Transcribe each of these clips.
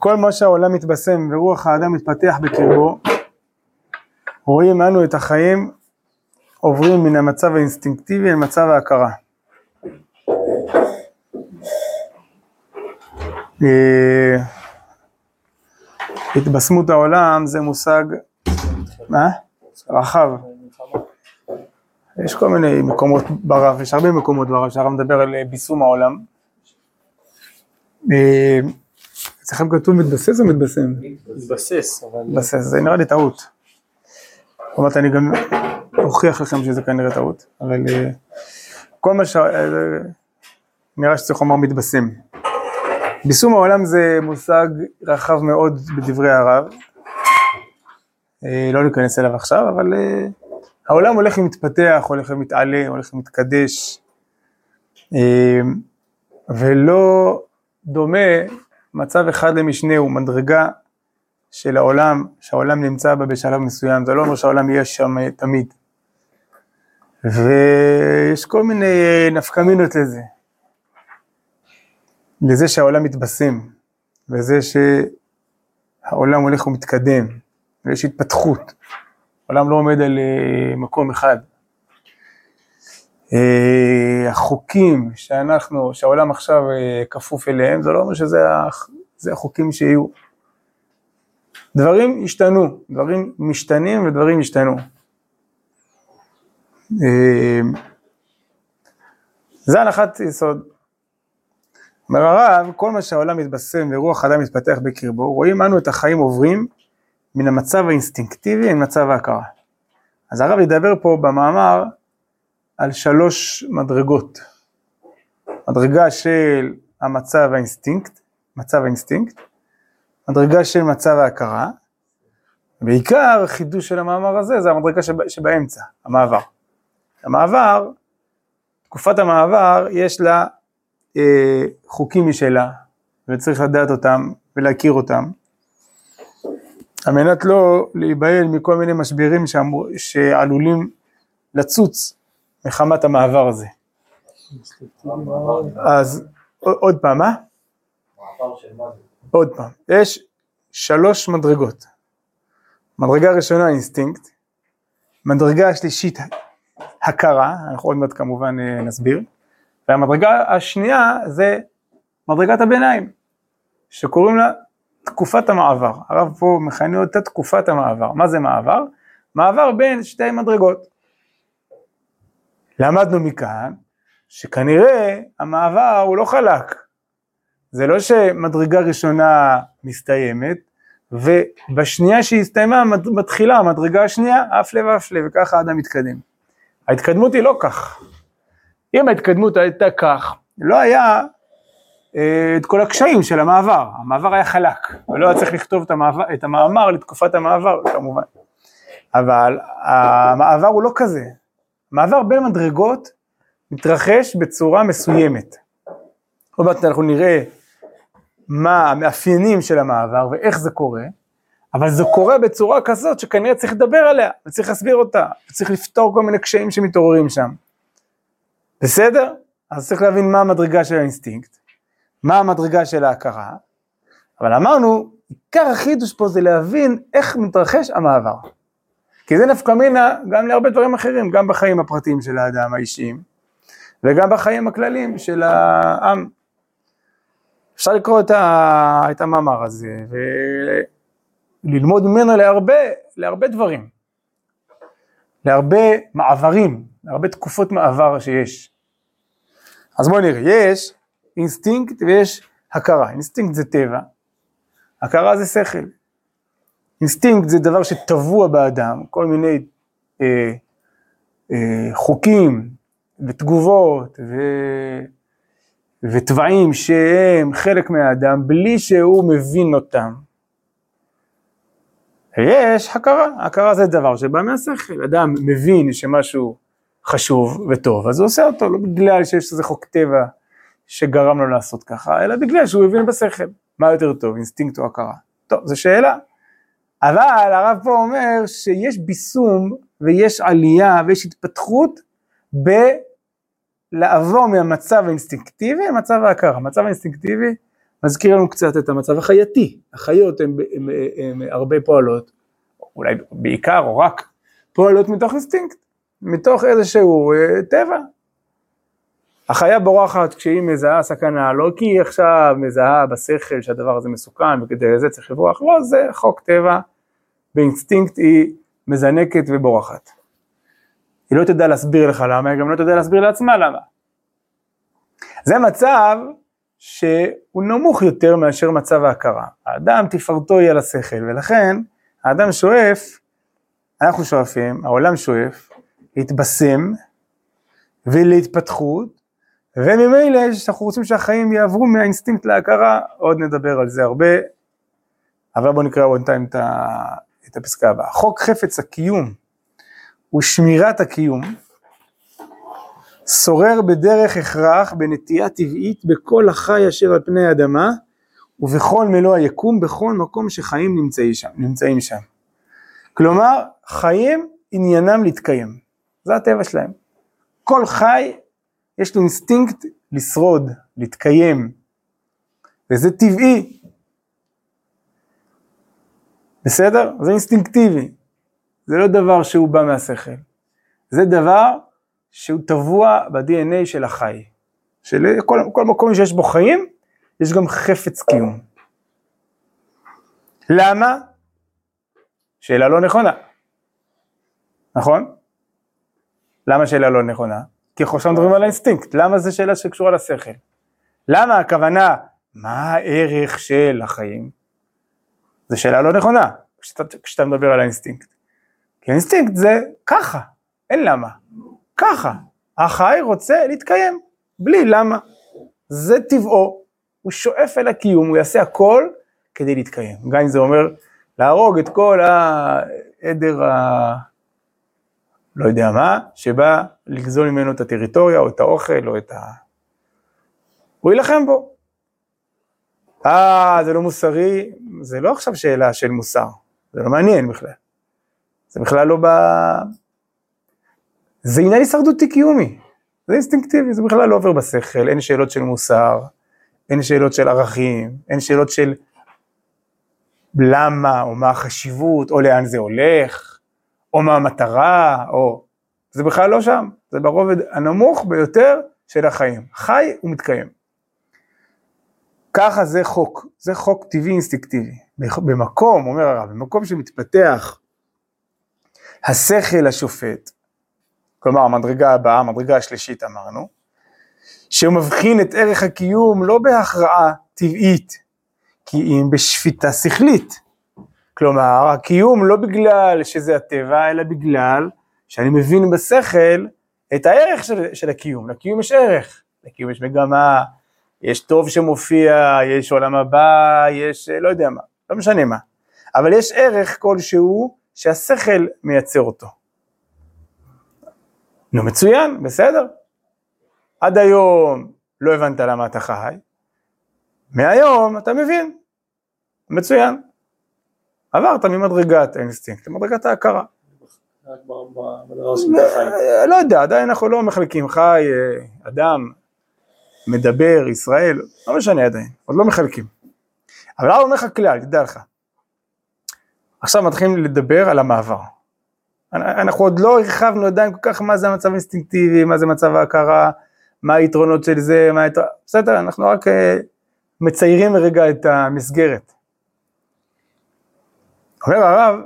כל מה שהעולם מתבשם ורוח האדם מתפתח בקרבו, רואים אנו את החיים עוברים מן המצב האינסטינקטיבי אל מצב ההכרה. אה, התבשמות העולם זה מושג, מה? רחב. יש כל מיני מקומות ברב, יש הרבה מקומות ברב שהרב מדבר על ביסום העולם. אה, אצלכם כתוב מתבסס או מתבשם? מתבסס, אבל... מתבסס, זה נראה לי טעות. זאת אומרת, אני גם אוכיח לכם שזה כנראה טעות, אבל אה, כל מה ש... אה, נראה שצריך לומר מתבשם. ביסום העולם זה מושג רחב מאוד בדברי הרב, לא ניכנס אליו עכשיו, אבל העולם הולך ומתפתח, הולך ומתעלה, הולך ומתקדש, ולא דומה מצב אחד למשנהו, מדרגה של העולם, שהעולם נמצא בה בשלב מסוים, זה לא אומר שהעולם יהיה שם תמיד. ויש כל מיני נפקמינות לזה, לזה שהעולם מתבשם, וזה שהעולם הולך ומתקדם, ויש התפתחות, העולם לא עומד על אה, מקום אחד. אה, החוקים שאנחנו, שהעולם עכשיו אה, כפוף אליהם, זה לא אומר שזה החוקים שיהיו. דברים השתנו, דברים משתנים ודברים השתנו. אה, זה הנחת יסוד. אומר הרב, כל מה שהעולם מתבשם ורוח האדם מתפתח בקרבו, רואים אנו את החיים עוברים מן המצב האינסטינקטיבי למצב ההכרה. אז הרב ידבר פה במאמר על שלוש מדרגות. מדרגה של המצב האינסטינקט, מצב האינסטינקט, מדרגה של מצב ההכרה, בעיקר חידוש של המאמר הזה זה המדרגה שב, שבאמצע, המעבר. המעבר, תקופת המעבר יש לה אה, חוקים משלה, וצריך לדעת אותם ולהכיר אותם, על מנת לא להיבהל מכל מיני משברים שעלולים לצוץ מחמת המעבר הזה. אז עוד פעם, מה? עוד פעם, יש שלוש מדרגות. מדרגה ראשונה אינסטינקט, מדרגה השלישית הכרה, אנחנו עוד מעט כמובן אה, נסביר, והמדרגה השנייה זה מדרגת הביניים, שקוראים לה תקופת המעבר. הרב פה מכנה אותה תקופת המעבר. מה זה מעבר? מעבר בין שתי מדרגות. למדנו מכאן שכנראה המעבר הוא לא חלק. זה לא שמדרגה ראשונה מסתיימת, ובשנייה שהיא הסתיימה מתחילה המדרגה השנייה, אף לב, וככה האדם מתקדם. ההתקדמות היא לא כך. אם ההתקדמות הייתה כך, לא היה אה, את כל הקשיים של המעבר, המעבר היה חלק, ולא היה צריך לכתוב את, המעבר, את המאמר לתקופת המעבר כמובן. אבל המעבר הוא לא כזה, מעבר בין מדרגות מתרחש בצורה מסוימת. עוד מעט אנחנו נראה מה המאפיינים של המעבר ואיך זה קורה, אבל זה קורה בצורה כזאת שכנראה צריך לדבר עליה, וצריך להסביר אותה, וצריך לפתור כל מיני קשיים שמתעוררים שם. בסדר? אז צריך להבין מה המדרגה של האינסטינקט, מה המדרגה של ההכרה, אבל אמרנו, עיקר החידוש פה זה להבין איך מתרחש המעבר. כי זה נפקא מינה גם להרבה דברים אחרים, גם בחיים הפרטיים של האדם האישיים, וגם בחיים הכלליים של העם. אפשר לקרוא את, ה, את המאמר הזה וללמוד ממנו להרבה, להרבה דברים, להרבה מעברים, להרבה תקופות מעבר שיש. אז בואו נראה, יש אינסטינקט ויש הכרה, אינסטינקט זה טבע, הכרה זה שכל. אינסטינקט זה דבר שטבוע באדם, כל מיני אה, אה, חוקים ותגובות ו... וטבעים שהם חלק מהאדם בלי שהוא מבין אותם. ויש הכרה, הכרה זה דבר שבא מהשכל, אדם מבין שמשהו חשוב וטוב, אז הוא עושה אותו, לא בגלל שיש איזה חוק טבע שגרם לו לעשות ככה, אלא בגלל שהוא הבין בשכל. מה יותר טוב, אינסטינקט או הכרה? טוב, זו שאלה. אבל הרב פה אומר שיש ביסום ויש עלייה ויש התפתחות בלעבור מהמצב האינסטינקטיבי למצב ההכרה. המצב האינסטינקטיבי מזכיר לנו קצת את המצב החייתי. החיות הן הרבה פועלות, אולי בעיקר או רק, פועלות מתוך אינסטינקט, מתוך איזשהו אה, טבע. החיה בורחת כשהיא מזהה סכנה, לא כי היא עכשיו מזהה בשכל שהדבר הזה מסוכן וכדי זה צריך לברוח, לא, זה חוק טבע, באינסטינקט היא מזנקת ובורחת. היא לא תדע להסביר לך למה, היא גם לא תדע להסביר לעצמה למה. זה מצב שהוא נמוך יותר מאשר מצב ההכרה. האדם תפארתו היא על השכל, ולכן האדם שואף, אנחנו שואפים, העולם שואף, להתבשם ולהתפתחות, וממילא אנחנו רוצים שהחיים יעברו מהאינסטינקט להכרה, עוד נדבר על זה הרבה, אבל בואו נקרא בינתיים את, את הפסקה הבאה. חוק חפץ הקיום הוא שמירת הקיום, שורר בדרך הכרח, בנטייה טבעית, בכל החי אשר על פני האדמה, ובכל מלוא היקום, בכל מקום שחיים נמצאים שם. נמצאים שם. כלומר, חיים עניינם להתקיים. זה הטבע שלהם. כל חי, יש לו אינסטינקט לשרוד, להתקיים. וזה טבעי. בסדר? זה אינסטינקטיבי. זה לא דבר שהוא בא מהשכל. זה דבר שהוא טבוע ב-DNA של החי. שלכל מקום שיש בו חיים, יש גם חפץ קיום. למה? שאלה לא נכונה. נכון? למה שאלה לא נכונה? כי אנחנו עכשיו מדברים על האינסטינקט, למה זו שאלה שקשורה לשכל? למה הכוונה, מה הערך של החיים? זו שאלה לא נכונה, כשאתה, כשאתה מדבר על האינסטינקט. כי האינסטינקט זה ככה, אין למה. ככה, החי רוצה להתקיים, בלי למה. זה טבעו, הוא שואף אל הקיום, הוא יעשה הכל כדי להתקיים. גם אם זה אומר להרוג את כל העדר ה... לא יודע מה, שבא לגזול ממנו את הטריטוריה, או את האוכל, או את ה... הוא יילחם בו. אה, זה לא מוסרי, זה לא עכשיו שאלה של מוסר, זה לא מעניין בכלל. זה בכלל לא ב... זה עניין הישרדותי קיומי, זה אינסטינקטיבי, זה בכלל לא עובר בשכל, אין שאלות של מוסר, אין שאלות של ערכים, אין שאלות של למה, או מה החשיבות, או לאן זה הולך, או מה המטרה, או... זה בכלל לא שם, זה ברובד הנמוך ביותר של החיים. חי ומתקיים. ככה זה חוק, זה חוק טבעי אינסטינקטיבי. במקום, אומר הרב, במקום שמתפתח השכל השופט, כלומר המדרגה הבאה, המדרגה השלישית אמרנו, שהוא מבחין את ערך הקיום לא בהכרעה טבעית, כי אם בשפיטה שכלית. כלומר, הקיום לא בגלל שזה הטבע, אלא בגלל שאני מבין בשכל את הערך של, של הקיום. לקיום יש ערך, לקיום יש מגמה, יש טוב שמופיע, יש עולם הבא, יש לא יודע מה, לא משנה מה. אבל יש ערך כלשהו שהשכל מייצר אותו. נו מצוין, בסדר. עד היום לא הבנת למה אתה חי, מהיום אתה מבין, מצוין. עברת ממדרגת האינסטינקט למדרגת ההכרה. לא יודע, עדיין אנחנו לא מחלקים חי, אה, אדם, מדבר, ישראל, לא משנה עדיין, עוד לא מחלקים. אבל אני אומר לך כלל, תדע לך. עכשיו מתחילים לדבר על המעבר. אנחנו עוד לא הרחבנו עדיין כל כך מה זה המצב האינסטינקטיבי, מה זה מצב ההכרה, מה היתרונות של זה, מה היתרונות, בסדר, אנחנו רק אה, מציירים רגע את המסגרת. אומר הרב,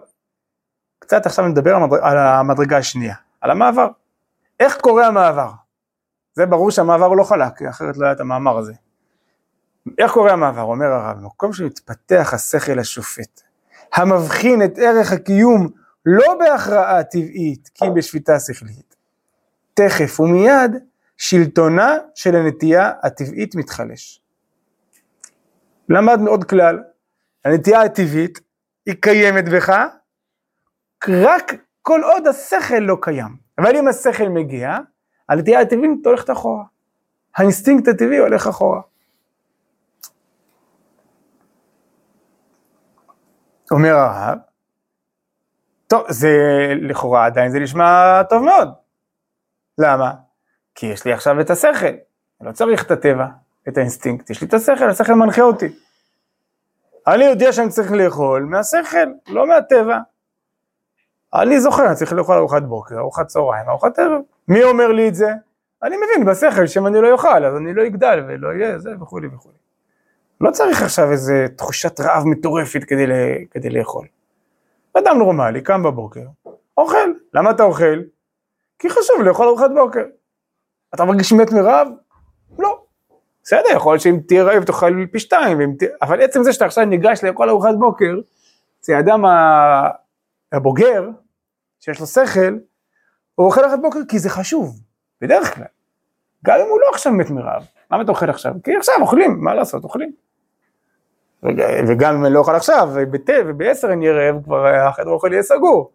קצת עכשיו נדבר על המדרגה השנייה, על המעבר. איך קורה המעבר? זה ברור שהמעבר הוא לא חלק, אחרת לא היה את המאמר הזה. איך קורה המעבר? אומר הרב, במקום שמתפתח השכל השופט, המבחין את ערך הקיום לא בהכרעה טבעית, כי בשפיטה שכלית. תכף ומיד שלטונה של הנטייה הטבעית מתחלש. למדנו עוד כלל, הנטייה הטבעית היא קיימת בך, רק כל עוד השכל לא קיים. אבל אם השכל מגיע, הנטייה הטבעית הולכת אחורה. האינסטינקט הטבעי הולך אחורה. אומר הרב, טוב, זה לכאורה עדיין זה נשמע טוב מאוד. למה? כי יש לי עכשיו את השכל, אני לא צריך את הטבע. את האינסטינקט, יש לי את השכל, השכל מנחה אותי. אני יודע שאני צריך לאכול מהשכל, לא מהטבע. אני זוכר, אני צריך לאכול ארוחת בוקר, ארוחת צהריים, ארוחת ערב. מי אומר לי את זה? אני מבין בשכל שאם אני לא אוכל, אז אני לא אגדל ולא יהיה זה וכולי וכולי. לא צריך עכשיו איזה תחושת רעב מטורפת כדי, כדי לאכול. אדם נורמלי קם בבוקר, אוכל. למה אתה אוכל? כי חשוב לאכול ארוחת בוקר. אתה מרגיש מת מרעב? לא. בסדר, יכול להיות שאם תהיה רעב תאכל פי שתיים, תה... אבל עצם זה שאתה עכשיו ניגש לאכול ארוחת בוקר, זה האדם הבוגר, שיש לו שכל, הוא אוכל ארוחת בוקר כי זה חשוב, בדרך כלל. גם אם הוא לא עכשיו מת מרעב, למה אתה אוכל עכשיו? כי עכשיו אוכלים, מה לעשות, אוכלים. וגם אם אני לא אוכל עכשיו, ובעשר אני אהיה כבר החדר אוכל יהיה סגור.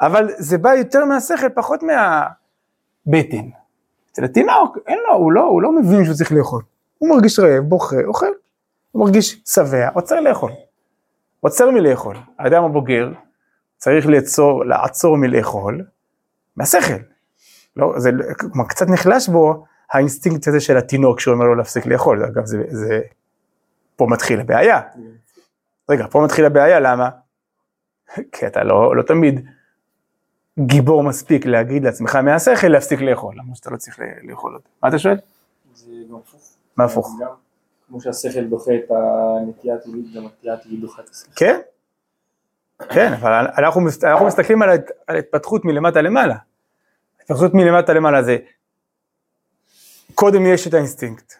אבל זה בא יותר מהשכל, פחות מהבטן. אצל התינוק, אין לו, הוא לא, הוא לא מבין שהוא צריך לאכול. הוא מרגיש רעב, בוכה, אוכל. הוא מרגיש שבע, עוצר לאכול. עוצר מלאכול. האדם הבוגר צריך לעצור, לעצור מלאכול מהשכל. לא, זה כלומר, קצת נחלש בו האינסטינקט הזה של התינוק שאומר לו להפסיק לאכול. אגב, זה, זה, פה מתחיל הבעיה. רגע, פה מתחיל הבעיה, למה? כי אתה לא, לא תמיד גיבור מספיק להגיד לעצמך מהשכל להפסיק לאכול, למה שאתה לא צריך לאכול אותו. מה אתה שואל? זה גם הפוך. מה הפוך? כמו שהשכל דוחה את הנטייה הטבעית, גם הנטייה הטבעית דוחה את השכל. כן, כן, אבל אנחנו, אנחנו מסתכלים על ההתפתחות מלמטה למעלה. ההתפתחות מלמטה למעלה זה, קודם יש את האינסטינקט.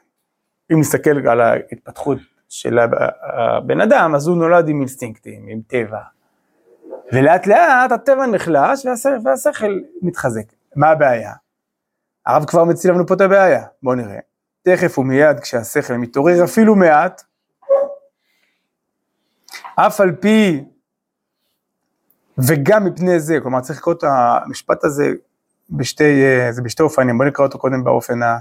אם נסתכל על ההתפתחות של הבן אדם, אז הוא נולד עם אינסטינקטים, עם טבע. ולאט לאט הטבע נחלש והשכל, והשכל מתחזק. מה הבעיה? הרב כבר מציג לנו פה את הבעיה, בואו נראה. תכף ומיד כשהשכל מתעורר אפילו מעט, אף על פי וגם מפני זה, כלומר צריך לקרוא את המשפט הזה בשתי, זה בשתי אופנים, בואו נקרא אותו קודם באופן ה,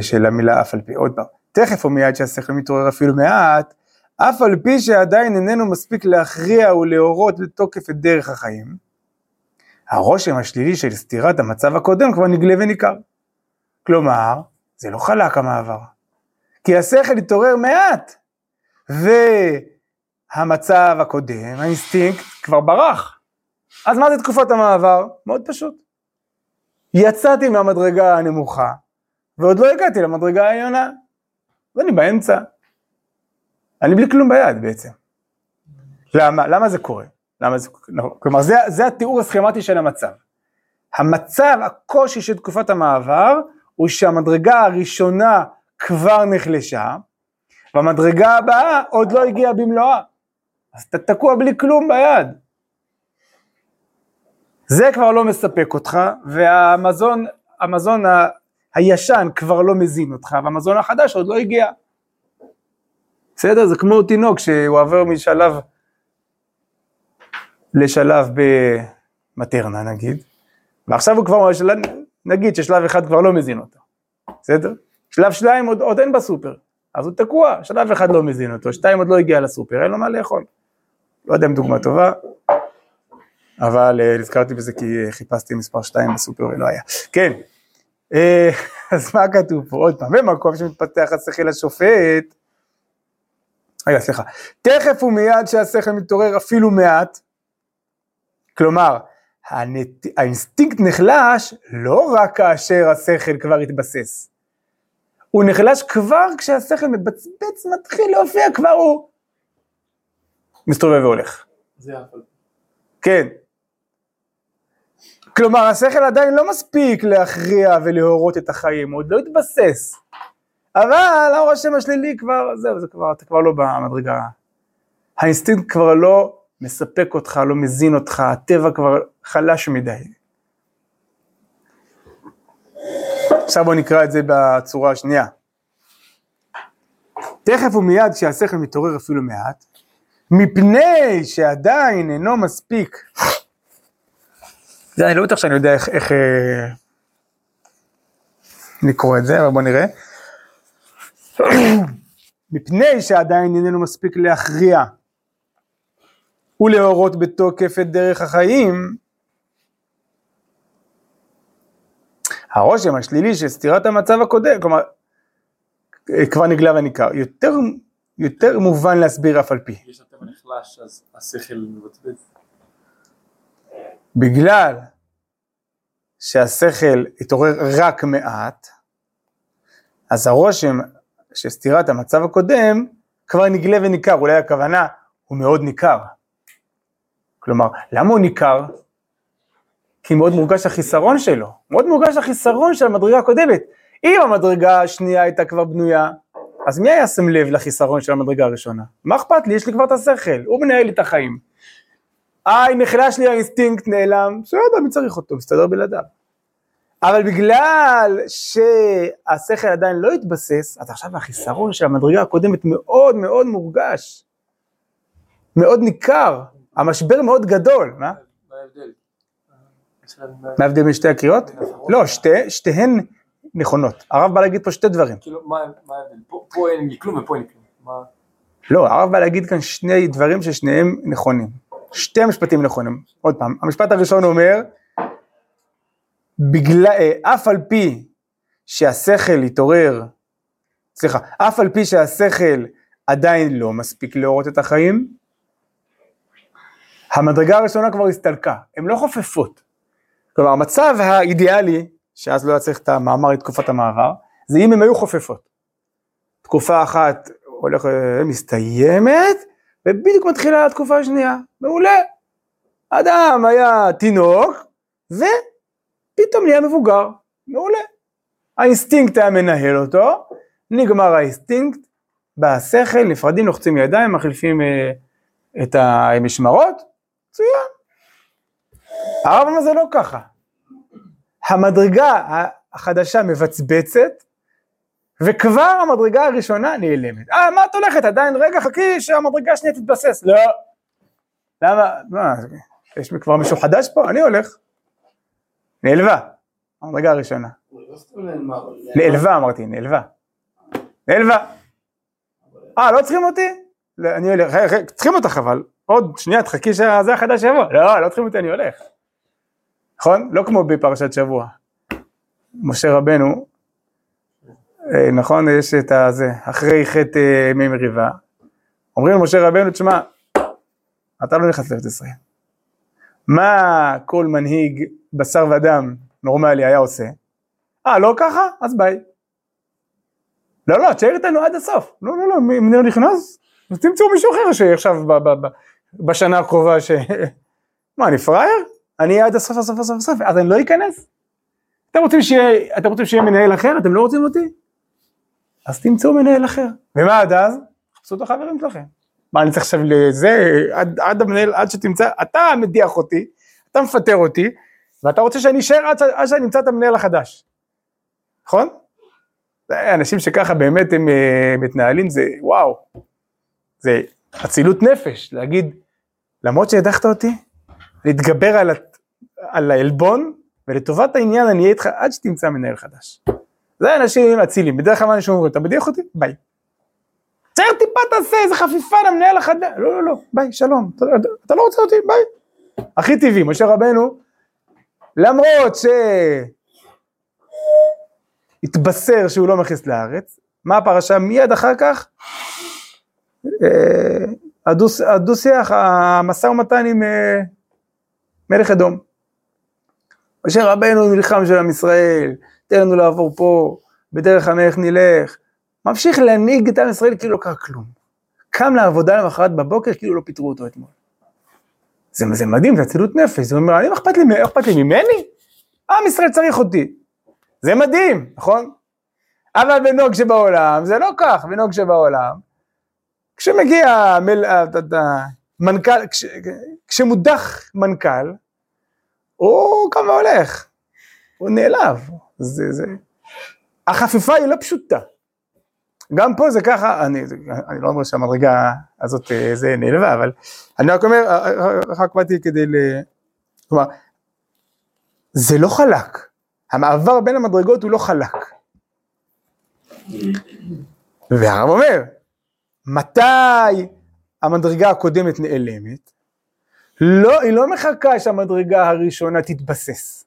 של המילה אף על פי, עוד פעם, תכף ומיד כשהשכל מתעורר אפילו מעט, אף על פי שעדיין איננו מספיק להכריע ולהורות לתוקף את דרך החיים, הרושם השלילי של סתירת המצב הקודם כבר נגלה וניכר. כלומר, זה לא חלק המעבר, כי השכל התעורר מעט, והמצב הקודם, האינסטינקט, כבר ברח. אז מה זה תקופת המעבר? מאוד פשוט. יצאתי מהמדרגה הנמוכה, ועוד לא הגעתי למדרגה העליונה, ואני באמצע. אני בלי כלום ביד בעצם. למה? למה זה קורה? למה זה, כלומר זה, זה התיאור הסכמטי של המצב. המצב, הקושי של תקופת המעבר, הוא שהמדרגה הראשונה כבר נחלשה, והמדרגה הבאה עוד לא הגיעה במלואה. אז אתה תקוע בלי כלום ביד. זה כבר לא מספק אותך, והמזון, המזון ה, הישן כבר לא מזין אותך, והמזון החדש עוד לא הגיע. בסדר? זה כמו תינוק שהוא עובר משלב לשלב במטרנה נגיד, ועכשיו הוא כבר, נגיד ששלב אחד כבר לא מזין אותו, בסדר? שלב שניים עוד, עוד אין בסופר, אז הוא תקוע, שלב אחד לא מזין אותו, שתיים עוד לא הגיע לסופר, אין לו מה לאכול. לא יודע אם דוגמה טובה, אבל אה, נזכרתי בזה כי חיפשתי מספר שתיים בסופר ולא היה. כן, אה, אז מה כתוב פה? עוד פעם, במקום שמתפתח השכל השופט, רגע, סליחה. תכף ומיד שהשכל מתעורר אפילו מעט, כלומר, הנת... האינסטינקט נחלש לא רק כאשר השכל כבר התבסס, הוא נחלש כבר כשהשכל מבצבץ, מתחיל להופיע, כבר הוא מסתובב והולך. זה. כן. כלומר, השכל עדיין לא מספיק להכריע ולהורות את החיים, הוא עוד לא התבסס. אבל הרושם השלילי כבר, זהו, זה כבר, אתה כבר לא במדרגה. האינסטינקט כבר לא מספק אותך, לא מזין אותך, הטבע כבר חלש מדי. עכשיו בוא נקרא את זה בצורה השנייה. תכף ומיד כשהשכל מתעורר אפילו מעט, מפני שעדיין אינו מספיק. זה אני לא בטוח שאני יודע איך, איך אה, לקרוא את זה, אבל בוא נראה. מפני שעדיין איננו מספיק להכריע ולהורות בתוקף את דרך החיים, הרושם השלילי של סתירת המצב הקודם, כלומר, אה, כבר נגלה וניכר. יותר, יותר מובן להסביר אף על פי. יש נחלש, אז השכל מבצבץ. בגלל שהשכל התעורר רק מעט, אז הרושם שסתירת המצב הקודם כבר נגלה וניכר, אולי הכוונה הוא מאוד ניכר. כלומר, למה הוא ניכר? כי מאוד מורגש החיסרון שלו, מאוד מורגש החיסרון של המדרגה הקודמת. אם המדרגה השנייה הייתה כבר בנויה, אז מי היה שם לב לחיסרון של המדרגה הראשונה? מה אכפת לי? יש לי כבר את השכל, הוא מנהל לי את החיים. איי, נחלש לי האינסטינקט נעלם, בסדר, מי צריך אותו? מסתדר בלעדיו. אבל בגלל שהשכל עדיין לא התבסס, אז עכשיו החיסרון של המדרגה הקודמת מאוד מאוד מורגש. מאוד ניכר, המשבר מאוד גדול, מה? מה ההבדל? מה ההבדל בין שתי הקריאות? לא, שתי, שתיהן נכונות. הרב בא להגיד פה שתי דברים. כאילו, מה מה ההבדל? פה- אין לי כלום ופה אין לי כלום. לא, הרב בא להגיד כאן שני דברים ששניהם נכונים. שתי המשפטים נכונים. עוד פעם, המשפט הראשון אומר, בגלל, אה, אף על פי שהשכל התעורר, סליחה, אף על פי שהשכל עדיין לא מספיק להורות את החיים, המדרגה הראשונה כבר הסתלקה, הן לא חופפות. כלומר, המצב האידיאלי, שאז לא היה צריך את המאמר לתקופת המעבר, זה אם הן היו חופפות. תקופה אחת הולכת, מסתיימת, ובדיוק מתחילה התקופה השנייה, מעולה. אדם היה תינוק, ופתאום נהיה מבוגר, מעולה. האינסטינקט היה מנהל אותו, נגמר האינסטינקט, בא השכל, נפרדים, לוחצים ידיים, מחליפים אה, את המשמרות, מצוין. הרב אומר זה לא ככה. המדרגה החדשה מבצבצת, וכבר המדרגה הראשונה נעלמת. אה, מה את הולכת? עדיין, רגע, חכי שהמדרגה השנייה תתבסס. לא. למה? מה, יש כבר מישהו חדש פה? אני הולך. נעלבה. המדרגה הראשונה. לא. נעלבה אמרתי, נעלבה. נעלבה. אה, לא צריכים אותי? לא, אני הולך, צריכים אותך אבל. עוד שנייה, תחכי שזה החדש יבוא. לא, לא צריכים אותי, אני הולך. נכון? לא כמו בפרשת שבוע. משה רבנו, אה, נכון, יש את הזה, אחרי חטא אה, ימי מריבה, אומרים למשה רבנו, תשמע, אתה לא נכנס לארץ ישראל. מה כל מנהיג בשר ודם נורמלי היה עושה? אה, לא ככה? אז ביי. לא, לא, תשאר איתנו עד הסוף. לא, לא, לא, מי מי לא נכנס? אז תמצאו מישהו אחר שעכשיו בשנה הקרובה ש... מה, אני פראייר? אני אהיה עד הסוף, הסוף, הסוף, הסוף, אז אני לא אכנס? אתם רוצים שיהיה, אתם רוצים שיהיה מנהל אחר? אתם לא רוצים אותי? אז תמצאו מנהל אחר. ומה עד אז? חפשו את החברים שלכם. מה, אני צריך עכשיו לזה, עד, עד המנהל, עד שתמצא, אתה מדיח אותי, אתה מפטר אותי, ואתה רוצה שאני אשאר עד, עד שאני אמצא את המנהל החדש. נכון? אנשים שככה באמת הם אה, מתנהלים, זה וואו. זה אצילות נפש, להגיד, למרות שהדחת אותי, להתגבר על, על העלבון, ולטובת העניין אני אהיה איתך עד שתמצא מנהל חדש. זה אנשים אצילים, בדרך כלל מה אנשים אומרים, אתה מדיח אותי? ביי. תישאר טיפה תעשה איזה חפיפה למנהל החדש, לא לא לא, ביי, שלום, אתה, אתה לא רוצה אותי, ביי. הכי טבעי, משה רבנו, למרות ש... התבשר שהוא לא נכנס לארץ, מה הפרשה מיד אחר כך? אה, הדו- הדו-שיח, המשא ומתן עם אה, מלך אדום. משה רבנו נלחם של עם ישראל, תן לנו לעבור פה, בדרך המלך נלך. ממשיך להנהיג את עם ישראל כאילו לא קרה כלום. קם לעבודה למחרת בבוקר כאילו לא פיטרו אותו אתמול. זה, זה מדהים, זה אצילות נפש, זה אומר, אני, מה אכפת לי, אכפת לי ממני? עם ישראל צריך אותי. זה מדהים, נכון? אבל בנוג שבעולם זה לא כך, בנוג שבעולם, כשמגיע מל, ה- ה- ה- מנכ"ל, כש, כשמודח מנכ"ל, הוא קם והולך, הוא נעלב, זה, זה, החפיפה היא לא פשוטה. גם פה זה ככה, אני, אני לא אומר שהמדרגה הזאת אה, זה נעלבה, אבל אני רק אומר, אה, אה, רק באתי כדי ל... כלומר, זה לא חלק, המעבר בין המדרגות הוא לא חלק. והרב אומר, מתי המדרגה הקודמת נעלמת? לא, היא לא מחכה שהמדרגה הראשונה תתבסס.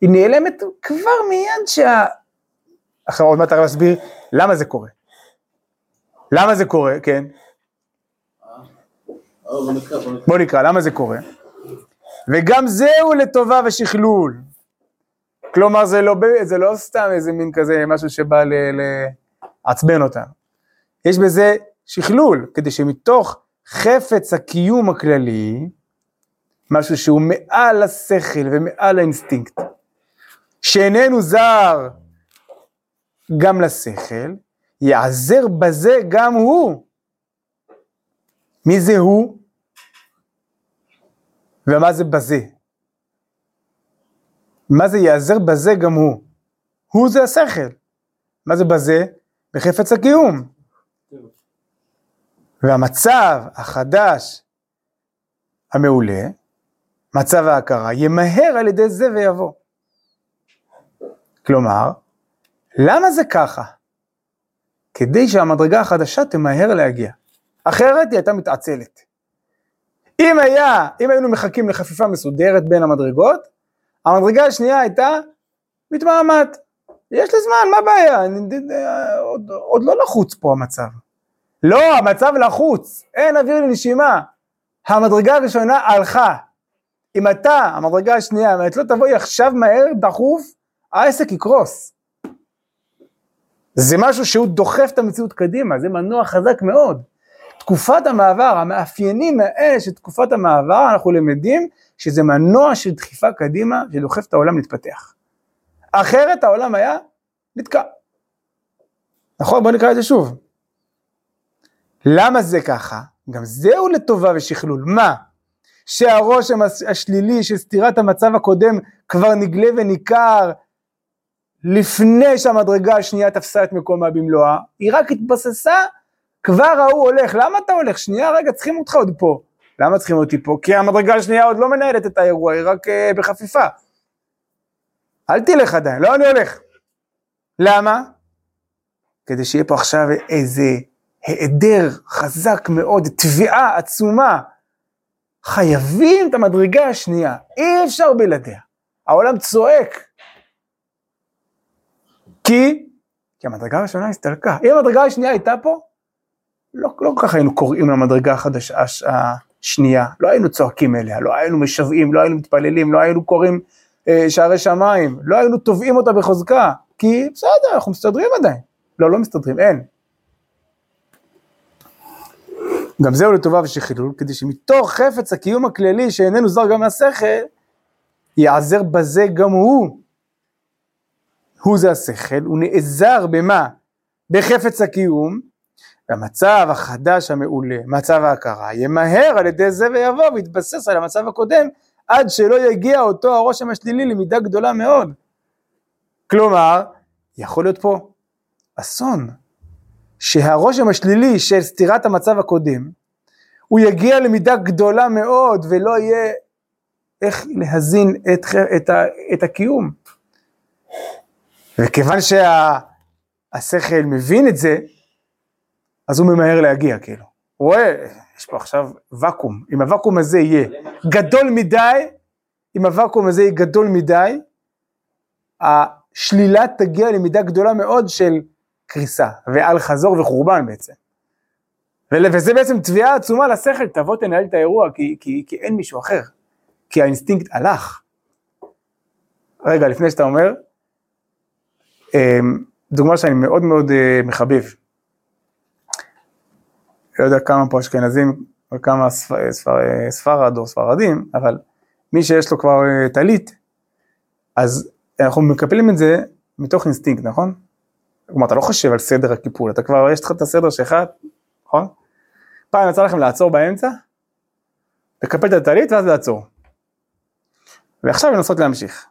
היא נעלמת כבר מיד שה... עכשיו עוד מעט הרב יסביר למה זה קורה. למה זה קורה? כן. בוא נקרא, למה זה קורה? וגם זהו לטובה ושכלול. כלומר זה לא, זה לא סתם איזה מין כזה משהו שבא לעצבן אותנו. יש בזה שכלול, כדי שמתוך חפץ הקיום הכללי, משהו שהוא מעל השכל ומעל האינסטינקט, שאיננו זר גם לשכל, יעזר בזה גם הוא. מי זה הוא? ומה זה בזה? מה זה יעזר בזה גם הוא? הוא זה השכל. מה זה בזה? בחפץ הקיום. והמצב החדש המעולה, מצב ההכרה, ימהר על ידי זה ויבוא. כלומר, למה זה ככה? כדי שהמדרגה החדשה תמהר להגיע. אחרת היא הייתה מתעצלת. אם היה, אם היינו מחכים לחפיפה מסודרת בין המדרגות, המדרגה השנייה הייתה מתמהמת. יש לי זמן, מה הבעיה? עוד, עוד לא לחוץ פה המצב. לא, המצב לחוץ, אין אוויר לנשימה. המדרגה הראשונה הלכה. אם אתה, המדרגה השנייה, אם את לא תבואי עכשיו מהר, דחוף, העסק יקרוס. זה משהו שהוא דוחף את המציאות קדימה, זה מנוע חזק מאוד. תקופת המעבר, המאפיינים האלה של תקופת המעבר, אנחנו למדים שזה מנוע של דחיפה קדימה שדוחף את העולם להתפתח. אחרת העולם היה נתקע. נכון? בוא נקרא את זה שוב. למה זה ככה? גם זהו לטובה ושכלול. מה? שהרושם השלילי של סתירת המצב הקודם כבר נגלה וניכר לפני שהמדרגה השנייה תפסה את מקומה במלואה, היא רק התבססה, כבר ההוא הולך, למה אתה הולך? שנייה רגע, צריכים אותך עוד פה. למה צריכים אותי פה? כי המדרגה השנייה עוד לא מנהלת את האירוע, היא רק uh, בחפיפה. אל תלך עדיין, לא אני הולך. למה? כדי שיהיה פה עכשיו איזה היעדר חזק מאוד, תביעה עצומה. חייבים את המדרגה השנייה, אי אפשר בלעדיה. העולם צועק. כי, כי המדרגה הראשונה הסתלקה. אם המדרגה השנייה הייתה פה, לא, לא כל כך היינו קוראים למדרגה החדשה השנייה, לא היינו צועקים אליה, לא היינו משוועים, לא היינו מתפללים, לא היינו קוראים אה, שערי שמיים, לא היינו תובעים אותה בחוזקה, כי בסדר, אנחנו מסתדרים עדיין. לא, לא מסתדרים, אין. גם זהו לטובה ושחילול, כדי שמתוך חפץ הקיום הכללי שאיננו זר גם מהשכל, יעזר בזה גם הוא. הוא זה השכל, הוא נעזר במה? בחפץ הקיום, והמצב החדש המעולה, מצב ההכרה, ימהר על ידי זה ויבוא ויתבסס על המצב הקודם, עד שלא יגיע אותו הרושם השלילי למידה גדולה מאוד. כלומר, יכול להיות פה אסון, שהרושם השלילי של סתירת המצב הקודם, הוא יגיע למידה גדולה מאוד ולא יהיה איך להזין את, את, את הקיום. וכיוון שהשכל שה, מבין את זה, אז הוא ממהר להגיע כאילו. הוא רואה, יש פה עכשיו ואקום, אם הוואקום הזה יהיה גדול מדי, אם הוואקום הזה יהיה גדול מדי, השלילה תגיע למידה גדולה מאוד של קריסה, ואל חזור וחורבן בעצם. וזה בעצם תביעה עצומה לשכל, תבוא תנהל את האירוע, כי, כי, כי אין מישהו אחר, כי האינסטינקט הלך. רגע, לפני שאתה אומר, אמ, דוגמה שאני מאוד מאוד אה, מחבב. לא יודע כמה פה אשכנזים, או כמה ספר, ספר, ספרד או ספרדים, אבל מי שיש לו כבר אה, טלית, אז אנחנו מקפלים את זה מתוך אינסטינקט, נכון? כלומר, אתה לא חושב על סדר הקיפול, אתה כבר, יש לך את הסדר שלך, נכון? פעם יצא לכם לעצור באמצע, לקפל את הטלית ואז לעצור. ועכשיו לנסות להמשיך.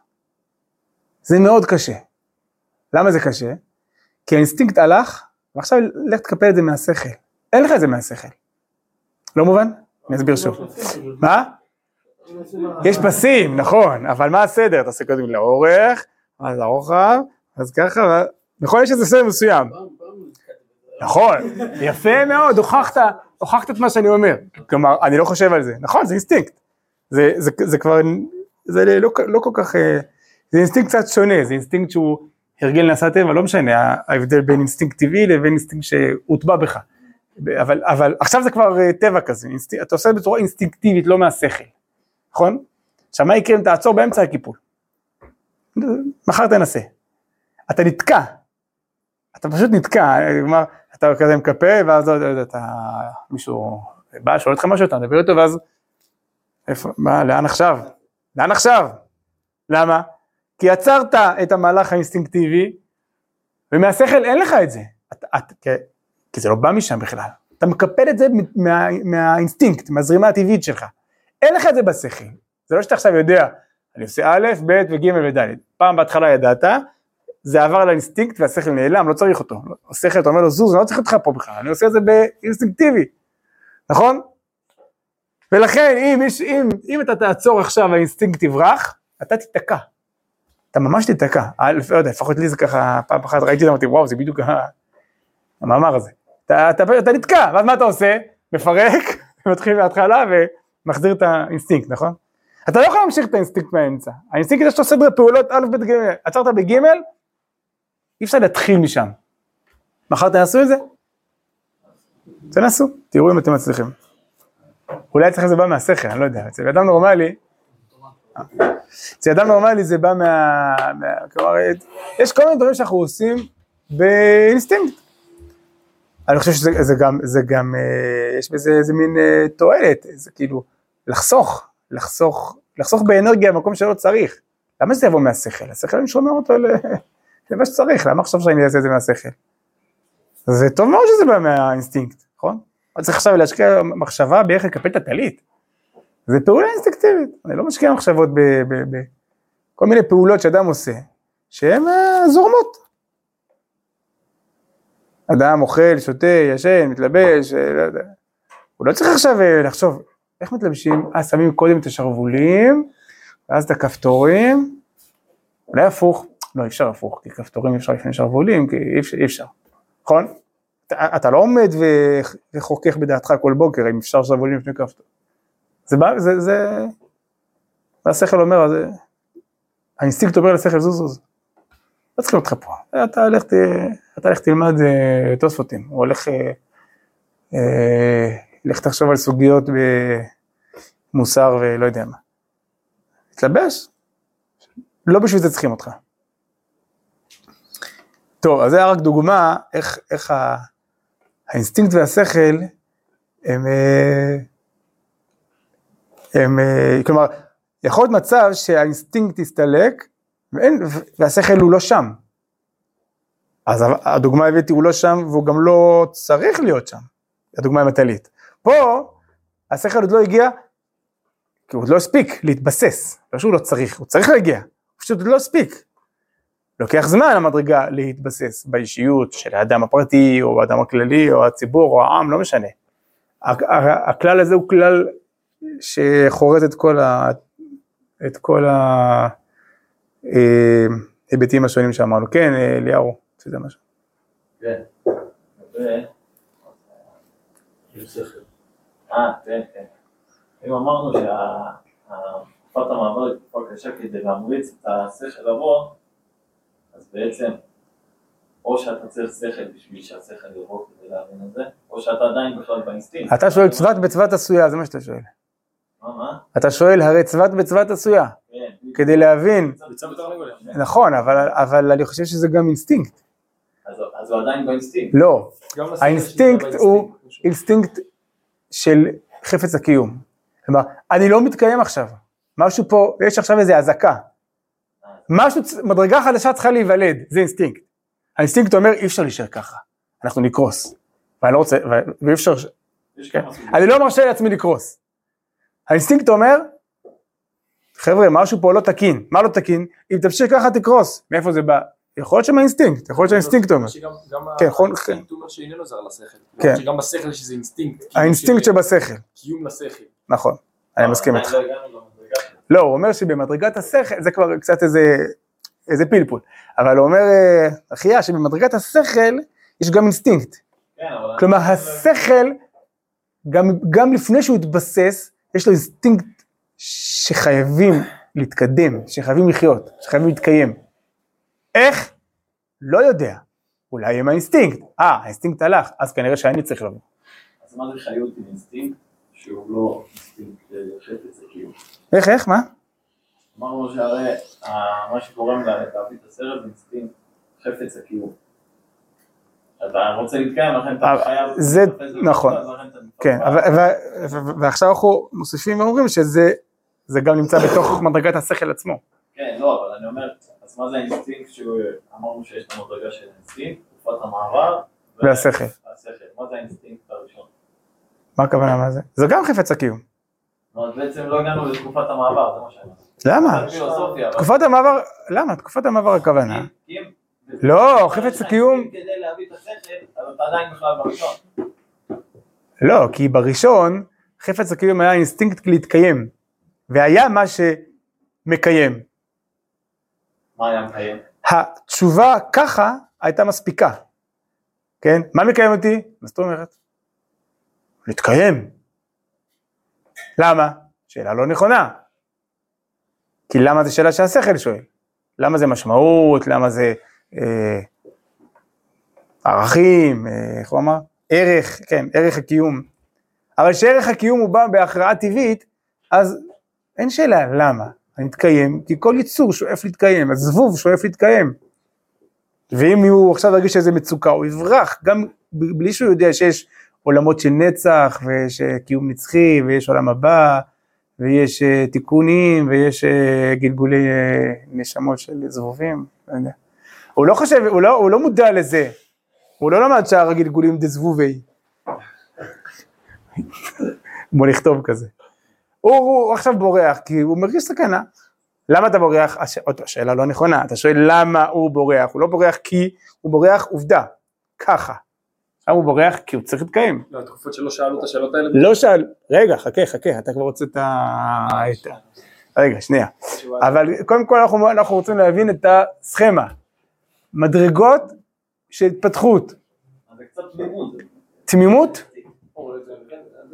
זה מאוד קשה. למה זה קשה? כי האינסטינקט הלך, ועכשיו לך תקפל את זה מהשכל. אין לך את זה מהשכל. לא מובן? אני אסביר שוב. מה? יש פסים, נכון, אבל מה הסדר? אתה עושה קודם לאורך, אז לרוחב, אז ככה, נכון, יש איזה סדר מסוים. נכון, יפה מאוד, הוכחת, הוכחת את מה שאני אומר. כלומר, אני לא חושב על זה. נכון, זה אינסטינקט. זה, זה, זה כבר, זה לא, לא כל כך, אה, זה אינסטינקט קצת שונה, זה אינסטינקט שהוא הרגל נעשה טבע, לא משנה, ההבדל בין אינסטינקט טבעי לבין אינסטינקט שהוטבע בך. אבל, אבל עכשיו זה כבר אה, טבע כזה, אינסט... אתה עושה בצורה אינסטינקטיבית, לא מהשכל, נכון? עכשיו מה יקרה אם תעצור באמצע הקיפול? מחר תנסה. אתה נתקע, אתה פשוט נתקע, כלומר, אתה כזה מקפה, ואז אתה, מישהו בא, שואל אותך משהו, אתה מדבר איתו, ואז, איפה, מה, לאן עכשיו? לאן עכשיו? למה? כי עצרת את המהלך האינסטינקטיבי, ומהשכל אין לך את זה, את, את, כי, כי זה לא בא משם בכלל, אתה מקפל את זה מה, מהאינסטינקט, מהזרימה הטבעית שלך, אין לך את זה בשכל, זה לא שאתה עכשיו יודע, אני עושה א', ב' וג' וד', פעם בהתחלה ידעת, זה עבר לאינסטינקט והשכל נעלם, לא צריך אותו. השכל, אתה אומר לו, זוז, אני לא צריך אותך פה בכלל, אני עושה את זה באינסטינקטיבי, נכון? ולכן, אם, אם, אם אתה תעצור עכשיו האינסטינקט יברח, אתה תיתקע. אתה ממש תיתקע. לא יודע, לפחות לי זה ככה, פעם אחת ראיתי את זה, אמרתי, וואו, זה בדיוק המאמר הזה. אתה, אתה, אתה נתקע, ואז מה אתה עושה? מפרק, מתחיל מההתחלה ומחזיר את האינסטינקט, נכון? אתה לא יכול להמשיך את האינסטינקט מהאמצע. האינסטינקט יש לו סדר פעולות א', ב', ג', עצרת בג', אי אפשר להתחיל משם. מחר תנסו את זה? תנסו, תראו אם אתם מצליחים. אולי אצלכם זה בא מהשכל, אני לא יודע, אצל אדם נורמלי, אצל אדם נורמלי זה בא מה... מה כלומר, יש כל מיני דברים שאנחנו עושים באינסטינקט. אני חושב שזה זה גם, זה גם, אה, יש בזה איזה מין אה, תועלת, זה כאילו, לחסוך, לחסוך, לחסוך באנרגיה במקום שלא צריך. למה שזה יבוא מהשכל? השכל אני שומר אותו ל... זה מה שצריך, למה עכשיו שאני אעשה את זה מהשכל? זה טוב מאוד שזה בא מהאינסטינקט, נכון? אני צריך עכשיו להשקיע מחשבה באיך לקפל את הטלית. זה פעולה אינסטינקטיבית, אני לא משקיע מחשבות בכל מיני פעולות שאדם עושה, שהן uh, זורמות. אדם אוכל, שותה, ישן, מתלבש, אה, לא יודע. הוא לא צריך עכשיו uh, לחשוב, איך מתלבשים? אה, שמים קודם את השרוולים, ואז את הכפתורים, אולי הפוך, לא, אי אפשר הפוך, כי כפתורים אפשר לפני שרוולים, כי אי אפשר, נכון? אתה, אתה לא עומד וחוכך בדעתך כל בוקר אם אפשר שרוולים לפני כפתור. זה בא, זה, זה, והשכל אומר, זה, האינסטינקט אומר לשכל זוז זוז. לא צריכים אותך פה, אתה הולך, אתה הולך תלמד אה, תוספותים, הוא הולך, אה, אה, לך תחשוב על סוגיות במוסר ולא יודע מה. תתלבש, לא בשביל זה צריכים אותך. טוב, אז זה היה רק דוגמה איך, איך האינסטינקט והשכל הם, אה, הם, אה, כלומר, יכול להיות מצב שהאינסטינקט יסתלק ואין, והשכל הוא לא שם. אז הדוגמה הבאתי הוא לא שם והוא גם לא צריך להיות שם, הדוגמה המטלית. פה השכל עוד לא הגיע, כי הוא עוד לא הספיק להתבסס, לא שהוא לא צריך, הוא צריך להגיע, הוא פשוט עוד לא הספיק. לוקח זמן המדרגה להתבסס באישיות של האדם הפרטי או האדם הכללי או הציבור או העם, לא משנה. הכלל הזה הוא כלל שחורט את כל, ה... את כל ההיבטים השונים שאמרנו. כן, אליהו, שזה משהו. כן, אה, כן, כן. אם אמרנו שתקופת המעבר היא תקופה קשה כדי להמריץ את השכל לבוא, אז בעצם, או שאתה צריך שכל בשביל שהשכל יבוא כדי להבין את זה, או שאתה עדיין בכלל באינסטינקט. אתה שואל צבת בצבת עשויה, זה מה שאתה שואל. מה, מה? אתה שואל, הרי צבת בצבת עשויה. כן. כדי להבין. נכון, אבל, אבל אני חושב שזה גם אינסטינקט. אז אז הוא עדיין באינסטינקט. לא, האינסטינקט הוא. אינסטינקט של חפץ הקיום. כלומר, אני לא מתקיים עכשיו, משהו פה, יש עכשיו איזה אזעקה. משהו, מדרגה חדשה צריכה להיוולד, זה אינסטינקט. האינסטינקט אומר, אי אפשר להישאר ככה, אנחנו נקרוס. ואני לא רוצה, ואי אפשר, כן. אני לא מרשה לעצמי לקרוס. האינסטינקט אומר, חבר'ה, משהו פה לא תקין. מה לא תקין? אם תמשיך ככה תקרוס. מאיפה זה בא? יכול להיות שמהאינסטינקט, יכול להיות שהאינסטינקט אומר. שגם- גם כן, נכון, האינסטינקט אומר שאיננו זר לשכל. כן. שגם בשכל יש איזה אינסטינקט. קיום האינסטינקט שבשכל, קיום לשכל. נכון, אני מסכים איתך. לא. לא, הוא אומר שבמדרגת השכל, זה כבר קצת איזה, איזה פלפול, אבל הוא אומר, אה, אחיה, שבמדרגת השכל יש גם אינסטינקט. כן, כלומר, השכל, גם, גם לפני שהוא התבסס, יש לו אינסטינקט שחייבים להתקדם, שחייבים לחיות, שחייבים להתקיים. איך? לא יודע. אולי עם האינסטינקט. אה, האינסטינקט הלך, אז כנראה שאני צריך לבוא. אז מה זה חיות עם אינסטינקט שהוא לא אינסטינקט אה, חפץ הקיום? איך, איך, מה? אמרנו שהרי מה שגורם לה- להביא את השכל זה אינסטינקט חפץ הקיום. אתה רוצה להתקיים, לכן אתה חייב... זה את נכון. כן, ועכשיו אנחנו מוסיפים ואומרים שזה זה גם נמצא בתוך מדרגת השכל עצמו. כן, לא, אבל אני אומר, אז מה זה האינסטינקט שאמרנו שיש את המדרגה של האינסטינקט, תקופת המעבר? והשכל. השכל. מה זה האינסטינקט הראשון? מה הכוונה מה זה? זה גם חפץ הקיום. אומרת, בעצם לא הגענו לתקופת המעבר, זה מה שאני אומר. למה? תקופת המעבר, למה? תקופת המעבר הכוונה. לא, חפץ הקיום- כדי להביא את השכל, אז אתה עדיין בכלל בראשון. לא, כי בראשון חפץ הקיום היה אינסטינקט להתקיים, והיה מה שמקיים. מה היה מקיים? התשובה ככה הייתה מספיקה, כן? מה מקיים אותי? מה זאת אומרת? להתקיים. למה? שאלה לא נכונה. כי למה זה שאלה שהשכל שואל? למה זה משמעות? למה זה אה, ערכים? אה, איך הוא אמר? ערך, כן, ערך הקיום. אבל כשערך הקיום הוא בא בהכרעה טבעית, אז אין שאלה למה. אני מתקיים, כי כל יצור שואף להתקיים, הזבוב שואף להתקיים. ואם הוא עכשיו ירגיש איזה מצוקה, הוא יברח, גם בלי שהוא יודע שיש עולמות של נצח, ויש קיום נצחי, ויש עולם הבא, ויש אה, תיקונים, ויש אה, גלגולי אה, נשמות של זבובים, לא יודע. הוא לא חושב, הוא לא, הוא לא מודע לזה, הוא לא למד שאר הגלגולים דזבובי. בוא נכתוב כזה. הוא, הוא עכשיו בורח, כי הוא מרגיש סכנה. למה אתה בורח? הש... עוד שאלה לא נכונה, אתה שואל למה הוא בורח, הוא לא בורח כי הוא בורח עובדה, ככה. למה הוא בורח? כי הוא צריך להתקיים. לא, התקופות שלא שאלו את השאלות האלה. לא שאל, רגע, חכה, חכה, אתה כבר רוצה את ה... רגע, שנייה. אבל קודם כל אנחנו, אנחנו רוצים להבין את הסכמה. מדרגות של התפתחות. אז זה קצת תמימות. תמימות?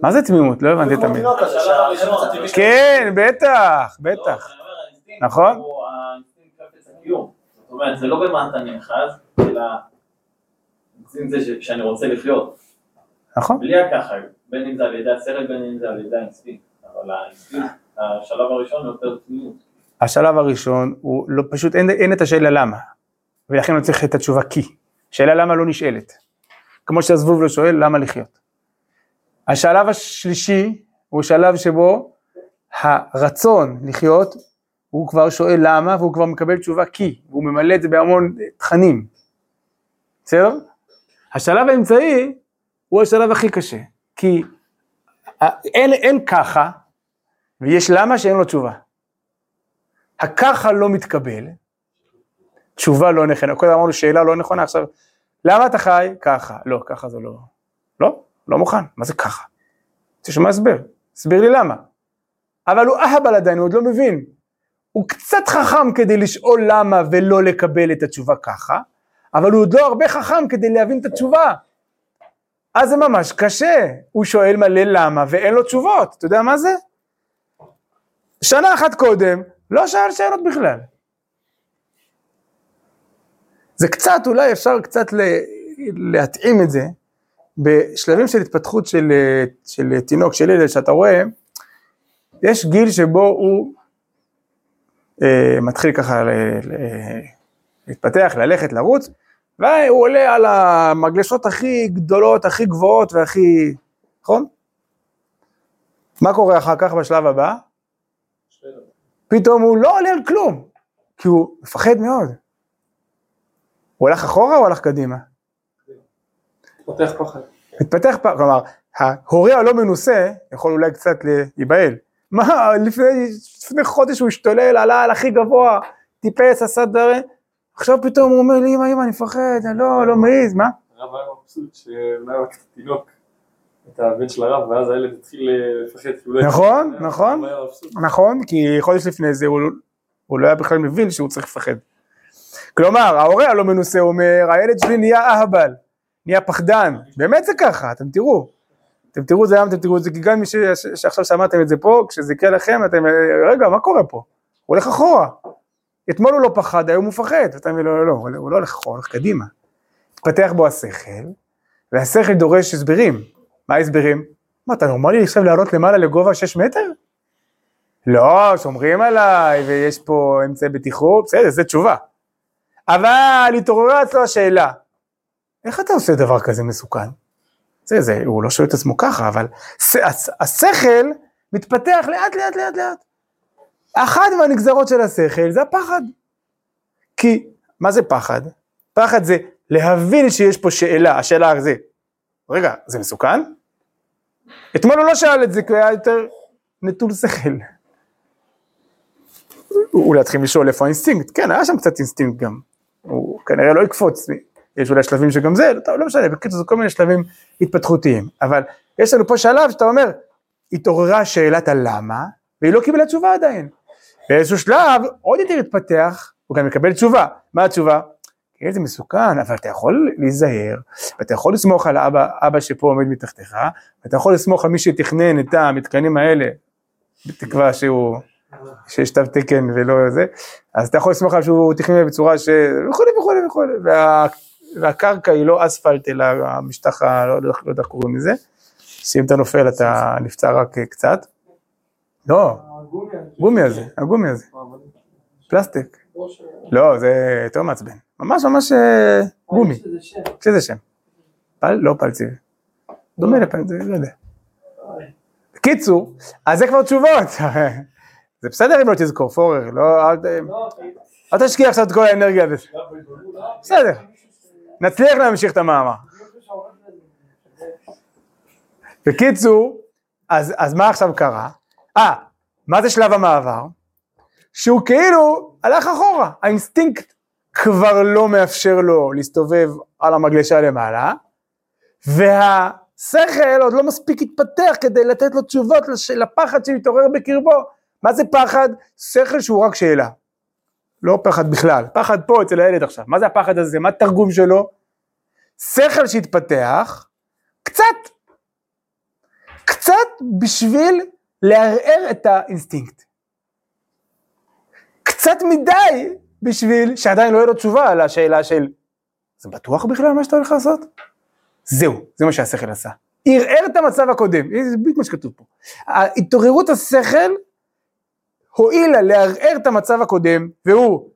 מה זה תמימות? לא הבנתי את המילה. השלב הראשון. כן, בטח, בטח. לא, נכון. זאת אומרת, זה לא במה אתה נאחז, אלא האינסטינקט זה שאני רוצה לחיות. נכון? בלי הככה, בין אם זה על ידי השכל, בין אם זה על ידי האינסטינקט. אבל האינסטינקט, השלב הראשון הוא יותר תמימות. השלב הראשון הוא לא, פשוט אין, אין את השאלה למה, ולכן לא צריך את התשובה כי. שאלה למה לא נשאלת. כמו שהזבוב לא שואל למה לחיות. השלב השלישי הוא שלב שבו הרצון לחיות, הוא כבר שואל למה והוא כבר מקבל תשובה כי, והוא ממלא את זה בהמון תכנים. בסדר? השלב האמצעי הוא השלב הכי קשה, כי אין, אין ככה, ויש למה שאין לו תשובה. הככה לא מתקבל, תשובה לא נכונה, קודם אמרנו שאלה לא נכונה, עכשיו, למה אתה חי? ככה, לא, ככה זה לא, לא, לא מוכן, מה זה ככה? לשמוע הסבר, הסביר לי למה. אבל הוא אהבל עדיין, הוא עוד לא מבין. הוא קצת חכם כדי לשאול למה ולא לקבל את התשובה ככה, אבל הוא עוד לא הרבה חכם כדי להבין את התשובה. אז זה ממש קשה, הוא שואל מלא למה ואין לו תשובות, אתה יודע מה זה? שנה אחת קודם, לא שאל שאלות בכלל. זה קצת, אולי אפשר קצת להתאים את זה, בשלבים של התפתחות של, של תינוק, של ילד, שאתה רואה, יש גיל שבו הוא אה, מתחיל ככה ל, ל, להתפתח, ללכת, לרוץ, והוא עולה על המגלשות הכי גדולות, הכי גבוהות והכי, נכון? מה קורה אחר כך בשלב הבא? פתאום הוא לא עולה על כלום, כי הוא מפחד מאוד. הוא הלך אחורה או הלך קדימה? פותח פחד. מתפתח פעם, כלומר, ההורה הלא מנוסה יכול אולי קצת להיבהל. מה, לפני, לפני חודש הוא השתולל, עלה על הכי גבוה, טיפס, עשה דברים, עכשיו פתאום הוא אומר לי, אמא, אמא, אני מפחד, אני לא, לא מעז, מה? הרב היה מבסוט שאולי רק תינוק את הבן של הרב, ואז הילד התחיל לפחד. כי הוא לא- נכון, נכון. הוא. נכון, כי חודש לפני זה הוא, הוא לא היה בכלל מבין שהוא צריך לפחד. כלומר, ההורה הלא מנוסה אומר, הילד שלי נהיה אהבל, נהיה פחדן, באמת זה ככה, אתם תראו. אתם תראו את זה היום, אתם תראו את זה, כי גם מי שעכשיו שמעתם את זה פה, כשזה יקרה לכם, אתם, רגע, מה קורה פה? הוא הולך אחורה. אתמול הוא לא פחד, היום הוא מפחד. ואתה אומר, לא, לא, לא, הוא לא הולך אחורה, הולך קדימה. התפתח בו השכל, והשכל דורש הסברים. מה ההסברים? מה, אתה נורמלי עכשיו לעלות למעלה לגובה 6 מטר? לא, שומרים עליי, ויש פה אמצעי בטיחות, בסדר, זו תשובה. אבל התעוררה אצלו השאלה, איך אתה עושה דבר כזה מסוכן? זה, זה, הוא לא שואל את עצמו ככה, אבל השכל מתפתח לאט לאט לאט לאט. אחת מהנגזרות של השכל זה הפחד. כי, מה זה פחד? פחד זה להבין שיש פה שאלה, השאלה זה, רגע, זה מסוכן? אתמול הוא לא שאל את זה, כי היה יותר נטול שכל. הוא להתחיל לשאול איפה האינסטינקט, כן, היה שם קצת אינסטינקט גם. הוא כנראה לא יקפוץ, יש אולי שלבים שגם זה, טוב, לא משנה, בקיצור זה כל מיני שלבים התפתחותיים. אבל יש לנו פה שלב שאתה אומר, התעוררה שאלת הלמה, והיא לא קיבלה תשובה עדיין. באיזשהו שלב, עוד יותר התפתח, הוא גם מקבל תשובה. מה התשובה? כן, זה מסוכן, אבל אתה יכול להיזהר, ואתה יכול לסמוך על אבא, אבא שפה עומד מתחתיך, ואתה יכול לסמוך על מי שתכנן את המתקנים האלה, בתקווה שהוא, שיש תו תקן ולא זה, אז אתה יכול לסמוך עליו שהוא תכנן בצורה ש... וכולי וכולי וכולי, וה... והקרקע היא לא אספלט אלא המשטח, ה... לא, לא יודע איך קוראים לזה, שאם אתה נופל אתה נפצע רק קצת. לא, גומי הזה, הגומי הזה, פלסטיק. לא, זה יותר מעצבן. ממש ממש אה, גומי. יש לזה שם. פל? לא פלציב. דומה לפלציב, לא יודע. בקיצור, אז זה כבר תשובות. זה בסדר אם לא תזכור, פורר, לא, אל תשקיע עכשיו את כל האנרגיה בזה. בסדר. נצליח להמשיך את המאמר. בקיצור, אז מה עכשיו קרה? אה, מה זה שלב המעבר? שהוא כאילו הלך אחורה, האינסטינקט כבר לא מאפשר לו להסתובב על המגלשה למעלה, והשכל עוד לא מספיק התפתח כדי לתת לו תשובות לפחד שמתעורר בקרבו. מה זה פחד? שכל שהוא רק שאלה. לא פחד בכלל, פחד פה אצל הילד עכשיו. מה זה הפחד הזה? מה התרגום שלו? שכל שהתפתח, קצת, קצת בשביל לערער את האינסטינקט. קצת מדי בשביל שעדיין לא יהיה לו תשובה על השאלה של זה בטוח בכלל מה שאתה הולך לעשות? זהו, זה מה שהשכל עשה. ערער את המצב הקודם, זה בדיוק מה שכתוב פה. התעוררות השכל הועילה לערער את המצב הקודם, והוא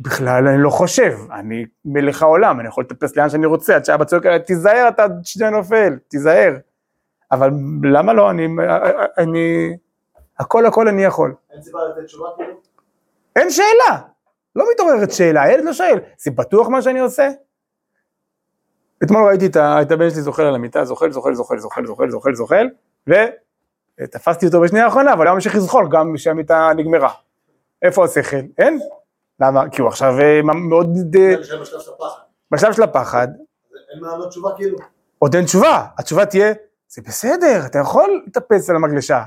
בכלל אני לא חושב, אני מלך העולם, אני יכול לטפס לאן שאני רוצה, עד שאבא צועק עליי, תיזהר אתה שנייה נופל, תיזהר. אבל למה לא, אני, אני, הכל הכל אני יכול. אין סיבה לתת תשובה כאילו? אין שאלה, לא מתעוררת שאלה, הילד לא שואל, זה בטוח מה שאני עושה? אתמול ראיתי את, הבן שלי זוחל על המיטה, זוחל, זוחל, זוחל, זוחל, זוחל, זוחל, זוחל, ותפסתי אותו בשנייה האחרונה, אבל הוא ממשיך לזחול גם כשהמיטה נגמרה. איפה השכל? אין. למה? כי הוא עכשיו אה, מאוד... אה, בשלב של הפחד. בשלב של הפחד, אין מה לענות תשובה כאילו. עוד אין תשובה, התשובה תהיה, זה בסדר, אתה יכול לטפס על המגלשה,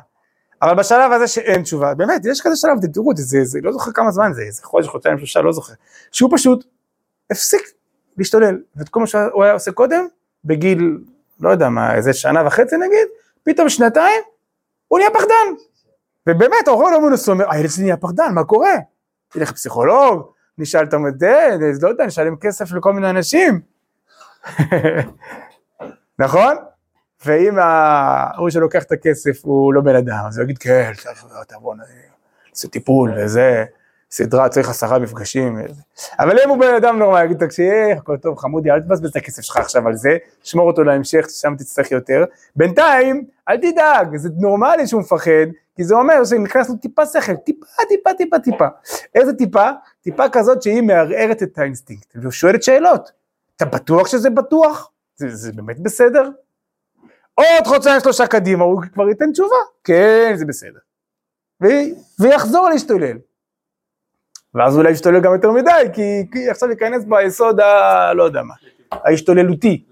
אבל בשלב הזה שאין תשובה, באמת, יש כזה שלב, תראו, זה, זה לא זוכר כמה זמן זה, זה חודש, חודשיים, שלושה, לא זוכר, שהוא פשוט הפסיק להשתולל, ואת כל מה שהוא היה עושה קודם, בגיל, לא יודע מה, איזה שנה וחצי נגיד, פתאום שנתיים, הוא נהיה פחדן. ובאמת, ההורים לא מנסו, אומר, הילד שלי נהיה פחדן, מה קורה? תלך לפסיכולוג, נשאל את המדע, לא יודע, נשלם כסף לכל מיני אנשים. נכון? ואם ההוא שלוקח את הכסף הוא לא בן אדם, אז הוא יגיד כן, צריך, תבוא, נעשה טיפול וזה, סדרה, צריך עשרה מפגשים. אבל אם הוא בן אדם נורמלי, יגיד תקשיב, הכל טוב, חמודי, אל תבזבז את הכסף שלך עכשיו על זה, שמור אותו להמשך, שם תצטרך יותר. בינתיים, אל תדאג, זה נורמלי שהוא מפחד, כי זה אומר שנכנס לו טיפה שכל, טיפה, טיפה, טיפה, טיפה. איזה טיפה? טיפה כזאת שהיא מערערת את האינסטינקט, והיא שואלת שאלות. אתה בטוח שזה בטוח? זה, זה באמת בסדר? עוד חודשיים שלושה קדימה הוא כבר ייתן תשובה, כן זה בסדר. ו... ויחזור להשתולל. ואז אולי ישתולל גם יותר מדי, כי, כי עכשיו ייכנס ביסוד ה... לא יודע מה, ההשתוללותי.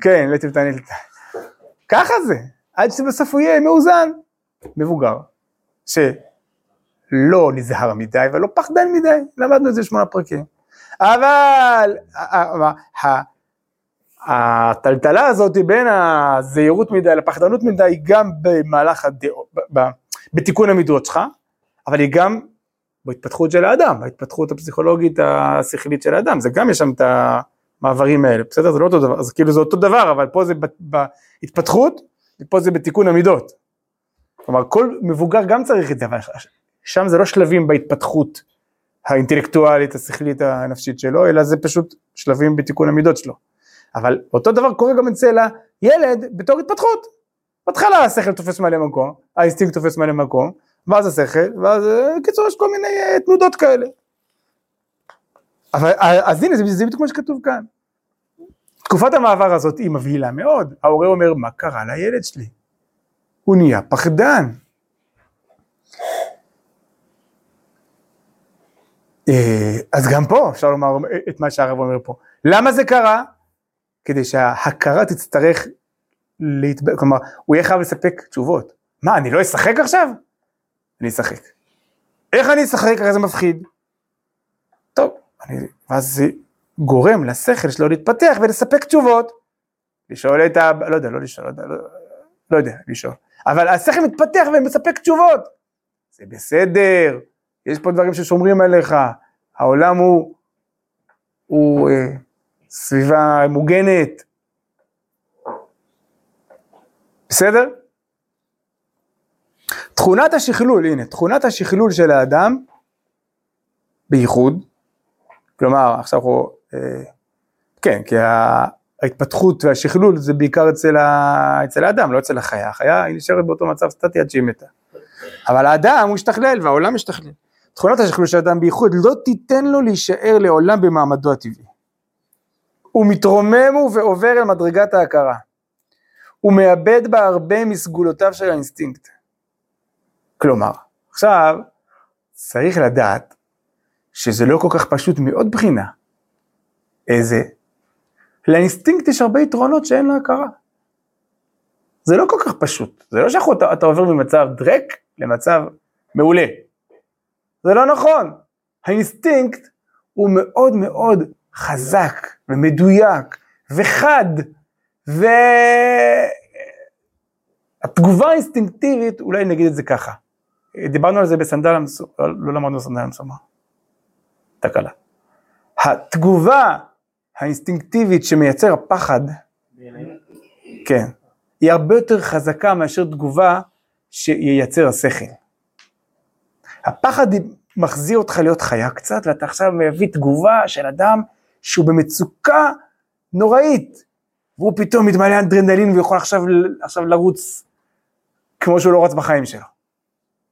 כן, לטיב תענית. ככה זה, עד שבסוף הוא יהיה מאוזן, מבוגר, שלא נזהר מדי ולא פחדן מדי, למדנו את זה שמונה פרקים. אבל הטלטלה הזאת בין הזהירות מדי לפחדנות מדי היא גם במהלך הדעות, בתיקון המידות שלך, אבל היא גם בהתפתחות של האדם, בהתפתחות הפסיכולוגית השכלית של האדם, זה גם יש שם את המעברים האלה, בסדר? זה לא אותו דבר, אז כאילו זה אותו דבר, אבל פה זה בהתפתחות, ופה זה בתיקון המידות. כלומר, כל מבוגר גם צריך את זה, אבל שם זה לא שלבים בהתפתחות האינטלקטואלית, השכלית, הנפשית שלו, אלא זה פשוט שלבים בתיקון המידות שלו. אבל אותו דבר קורה גם אצל הילד בתור התפתחות. בהתחלה השכל תופס מלא מקום, האינסטינקט תופס מלא מקום, ואז השכל, ואז אה, בקיצור יש כל מיני אה, תנודות כאלה. אבל אה, אז הנה זה, בדיוק מה שכתוב כאן. תקופת המעבר הזאת היא מבהילה מאוד, ההורה אומר מה קרה לילד שלי? הוא נהיה פחדן. אה, אז גם פה אפשר לומר את מה שהרב אומר פה. למה זה קרה? כדי שההכרה תצטרך להתב... כלומר, הוא יהיה חייב לספק תשובות. מה, אני לא אשחק עכשיו? אני אשחק. איך אני אשחק? הרי זה מפחיד. טוב, אני... ואז זה גורם לשכל שלו להתפתח ולספק תשובות. לשאול את ה... לא יודע, לא לשאול, לא יודע, לא, לא יודע, לשאול. אבל השכל מתפתח ומספק תשובות. זה בסדר, יש פה דברים ששומרים עליך, העולם הוא, הוא אה, סביבה מוגנת. בסדר? תכונת השכלול, הנה, תכונת השכלול של האדם, בייחוד, כלומר, עכשיו אנחנו, אה, כן, כי ההתפתחות והשכלול זה בעיקר אצל, ה, אצל האדם, לא אצל החיה, החיה היא נשארת באותו מצב סטטי עד שהיא מתה. אבל האדם הוא השתכלל והעולם משתכלל. תכונות השכלול של האדם בייחוד לא תיתן לו להישאר לעולם במעמדו הטבעי. הוא מתרומם ועובר אל מדרגת ההכרה. הוא מאבד בה הרבה מסגולותיו של האינסטינקט. כלומר, עכשיו צריך לדעת שזה לא כל כך פשוט מעוד בחינה. איזה? לאינסטינקט יש הרבה יתרונות שאין להכרה. זה לא כל כך פשוט, זה לא שאתה עובר ממצב דרק למצב מעולה. זה לא נכון. האינסטינקט הוא מאוד מאוד חזק ומדויק וחד, והתגובה האינסטינקטיבית, אולי נגיד את זה ככה, דיברנו על זה בסנדל המסומר, לא, למדנו סנדל המסומר, תקלה. התגובה האינסטינקטיבית שמייצר הפחד, כן, היא הרבה יותר חזקה מאשר תגובה שייצר השכל. הפחד מחזיר אותך להיות חיה קצת, ואתה עכשיו מביא תגובה של אדם שהוא במצוקה נוראית, והוא פתאום מתמלא אנדרנלין ויכול עכשיו, עכשיו לרוץ כמו שהוא לא רץ בחיים שלו.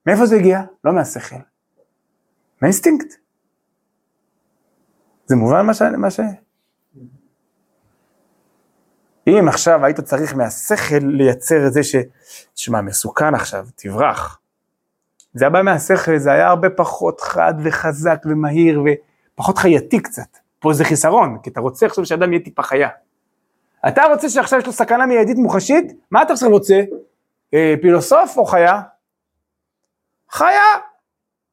מאיפה זה הגיע? לא מהשכל, מהאינסטינקט. זה מובן מה ש... מה ש... אם עכשיו היית צריך מהשכל לייצר את זה ש... תשמע, מסוכן עכשיו, תברח. זה היה בא מהשכל, זה היה הרבה פחות חד וחזק ומהיר ופחות חייתי קצת. פה זה חיסרון, כי אתה רוצה עכשיו שאדם יהיה טיפה חיה. אתה רוצה שעכשיו יש לו סכנה מיידית מוחשית, מה אתה עכשיו רוצה? אה, פילוסוף או חיה? חיה.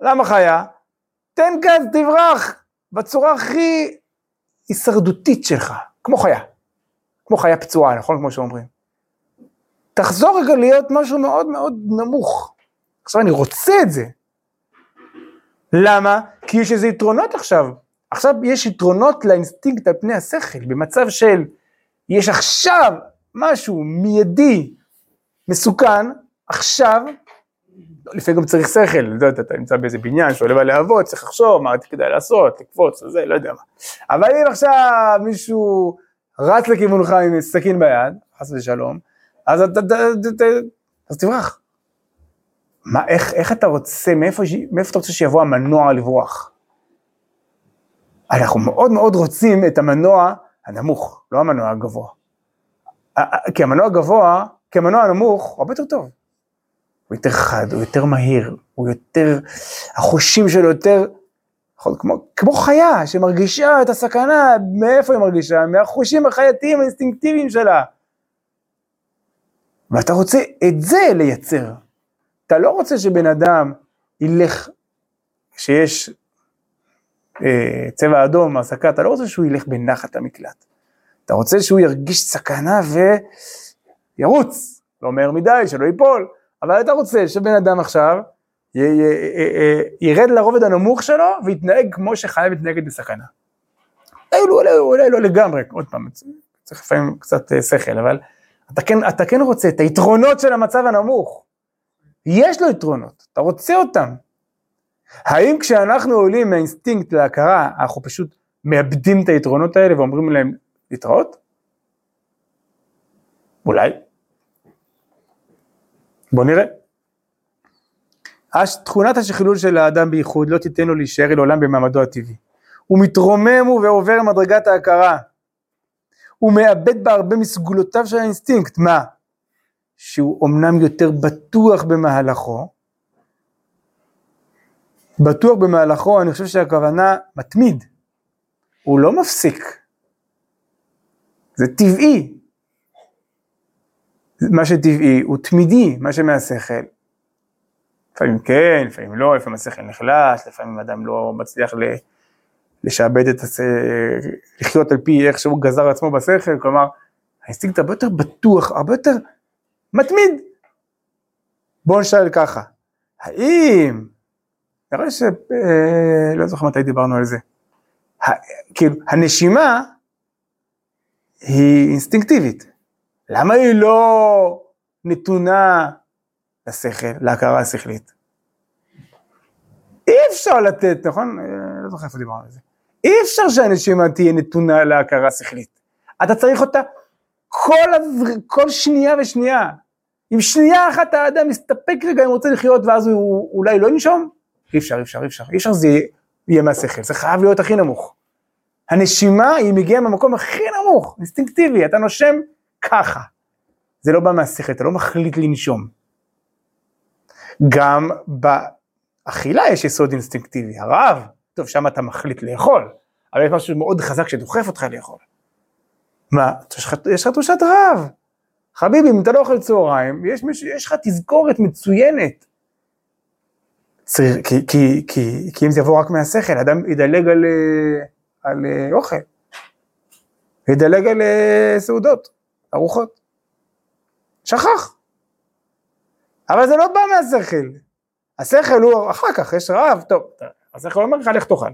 למה חיה? תן גז, תברח, בצורה הכי הישרדותית שלך, כמו חיה. כמו חיה פצועה, נכון? כמו שאומרים. תחזור רגע להיות משהו מאוד מאוד נמוך. עכשיו אני רוצה את זה. למה? כי יש איזה יתרונות עכשיו. עכשיו יש יתרונות לאינסטינקט על פני השכל, במצב של יש עכשיו משהו מיידי, מסוכן, עכשיו, לפעמים גם צריך שכל, לא יודע, אתה נמצא באיזה בניין שעולה בלהבות, צריך לחשוב מה כדאי לעשות, לקפוץ, זה, לא יודע מה. אבל אם עכשיו מישהו רץ לכיוונך עם סכין ביד, חס ושלום, אז, אתה, אז תברח. מה, איך, איך אתה רוצה, מאיפה, מאיפה אתה רוצה שיבוא המנוע לברוח? אנחנו מאוד מאוד רוצים את המנוע הנמוך, לא המנוע הגבוה. כי המנוע הגבוה, כי המנוע הנמוך הוא הרבה יותר טוב. הוא יותר חד, הוא יותר מהיר, הוא יותר, החושים שלו יותר, כמו, כמו חיה שמרגישה את הסכנה, מאיפה היא מרגישה? מהחושים החייתיים האינסטינקטיביים שלה. ואתה רוצה את זה לייצר. אתה לא רוצה שבן אדם ילך, כשיש צבע אדום, הסקה, אתה לא רוצה שהוא ילך בנחת למקלט. אתה רוצה שהוא ירגיש סכנה וירוץ, לא מהר מדי, שלא ייפול, אבל אתה רוצה שבן אדם עכשיו י- י- י- ירד לרובד הנמוך שלו ויתנהג כמו שחיה מתנהגת בסכנה. אולי, אולי, אולי לא לגמרי, עוד פעם, צריך לפעמים קצת אה, שכל, אבל אתה כן, אתה כן רוצה את היתרונות של המצב הנמוך. יש לו יתרונות, אתה רוצה אותם. האם כשאנחנו עולים מהאינסטינקט להכרה, אנחנו פשוט מאבדים את היתרונות האלה ואומרים להם להתראות? אולי. בוא נראה. תכונת השכלול של האדם בייחוד לא תיתן לו להישאר לעולם במעמדו הטבעי. הוא מתרומם ועובר מדרגת ההכרה. הוא מאבד בה הרבה מסגולותיו של האינסטינקט. מה? שהוא אמנם יותר בטוח במהלכו, בטוח במהלכו, אני חושב שהכוונה מתמיד, הוא לא מפסיק, זה טבעי, מה שטבעי הוא תמידי, מה שמהשכל, לפעמים כן, לפעמים לא, לפעמים השכל נחלש, לפעמים אדם לא מצליח ל... לשעבד את הס... לחיות על פי איך שהוא גזר עצמו בשכל, כלומר, האינסטינקט הרבה יותר בטוח, הרבה יותר מתמיד. בואו נשאל ככה, האם, נראה ש... אה, לא זוכר מתי דיברנו על זה. כאילו, הנשימה היא אינסטינקטיבית, למה היא לא נתונה לשכל, להכרה השכלית? אי אפשר לתת, נכון? אה, לא זוכר איפה דיברנו על זה. אי אפשר שהנשימה תהיה נתונה להכרה שכלית. אתה צריך אותה כל, הזר... כל שנייה ושנייה. אם שנייה אחת האדם מסתפק רגע אם הוא רוצה לחיות ואז הוא אולי לא ינשום, אי אפשר, אי אפשר, אי אפשר, אי אפשר שזה יהיה מהשכל, זה חייב להיות הכי נמוך. הנשימה היא מגיעה מהמקום הכי נמוך, אינסטינקטיבי, אתה נושם ככה. זה לא בא מהשכל, אתה לא מחליט לנשום. גם באכילה יש יסוד אינסטינקטיבי, הרעב, טוב שם אתה מחליט לאכול, אבל יש משהו מאוד חזק שדוחף אותך לאכול. מה, יש לך, תחושת רעב. חביבי, אם אתה לא אוכל צהריים, יש, יש לך תזכורת מצוינת. צריך, כי, כי, כי, כי אם זה יבוא רק מהשכל, אדם ידלג על, אה, על אה, אוכל, ידלג על אה, סעודות, ארוחות. שכח. אבל זה לא בא מהשכל. השכל הוא אחר כך, יש רעב, טוב, השכל אומר לך, לך תאכל.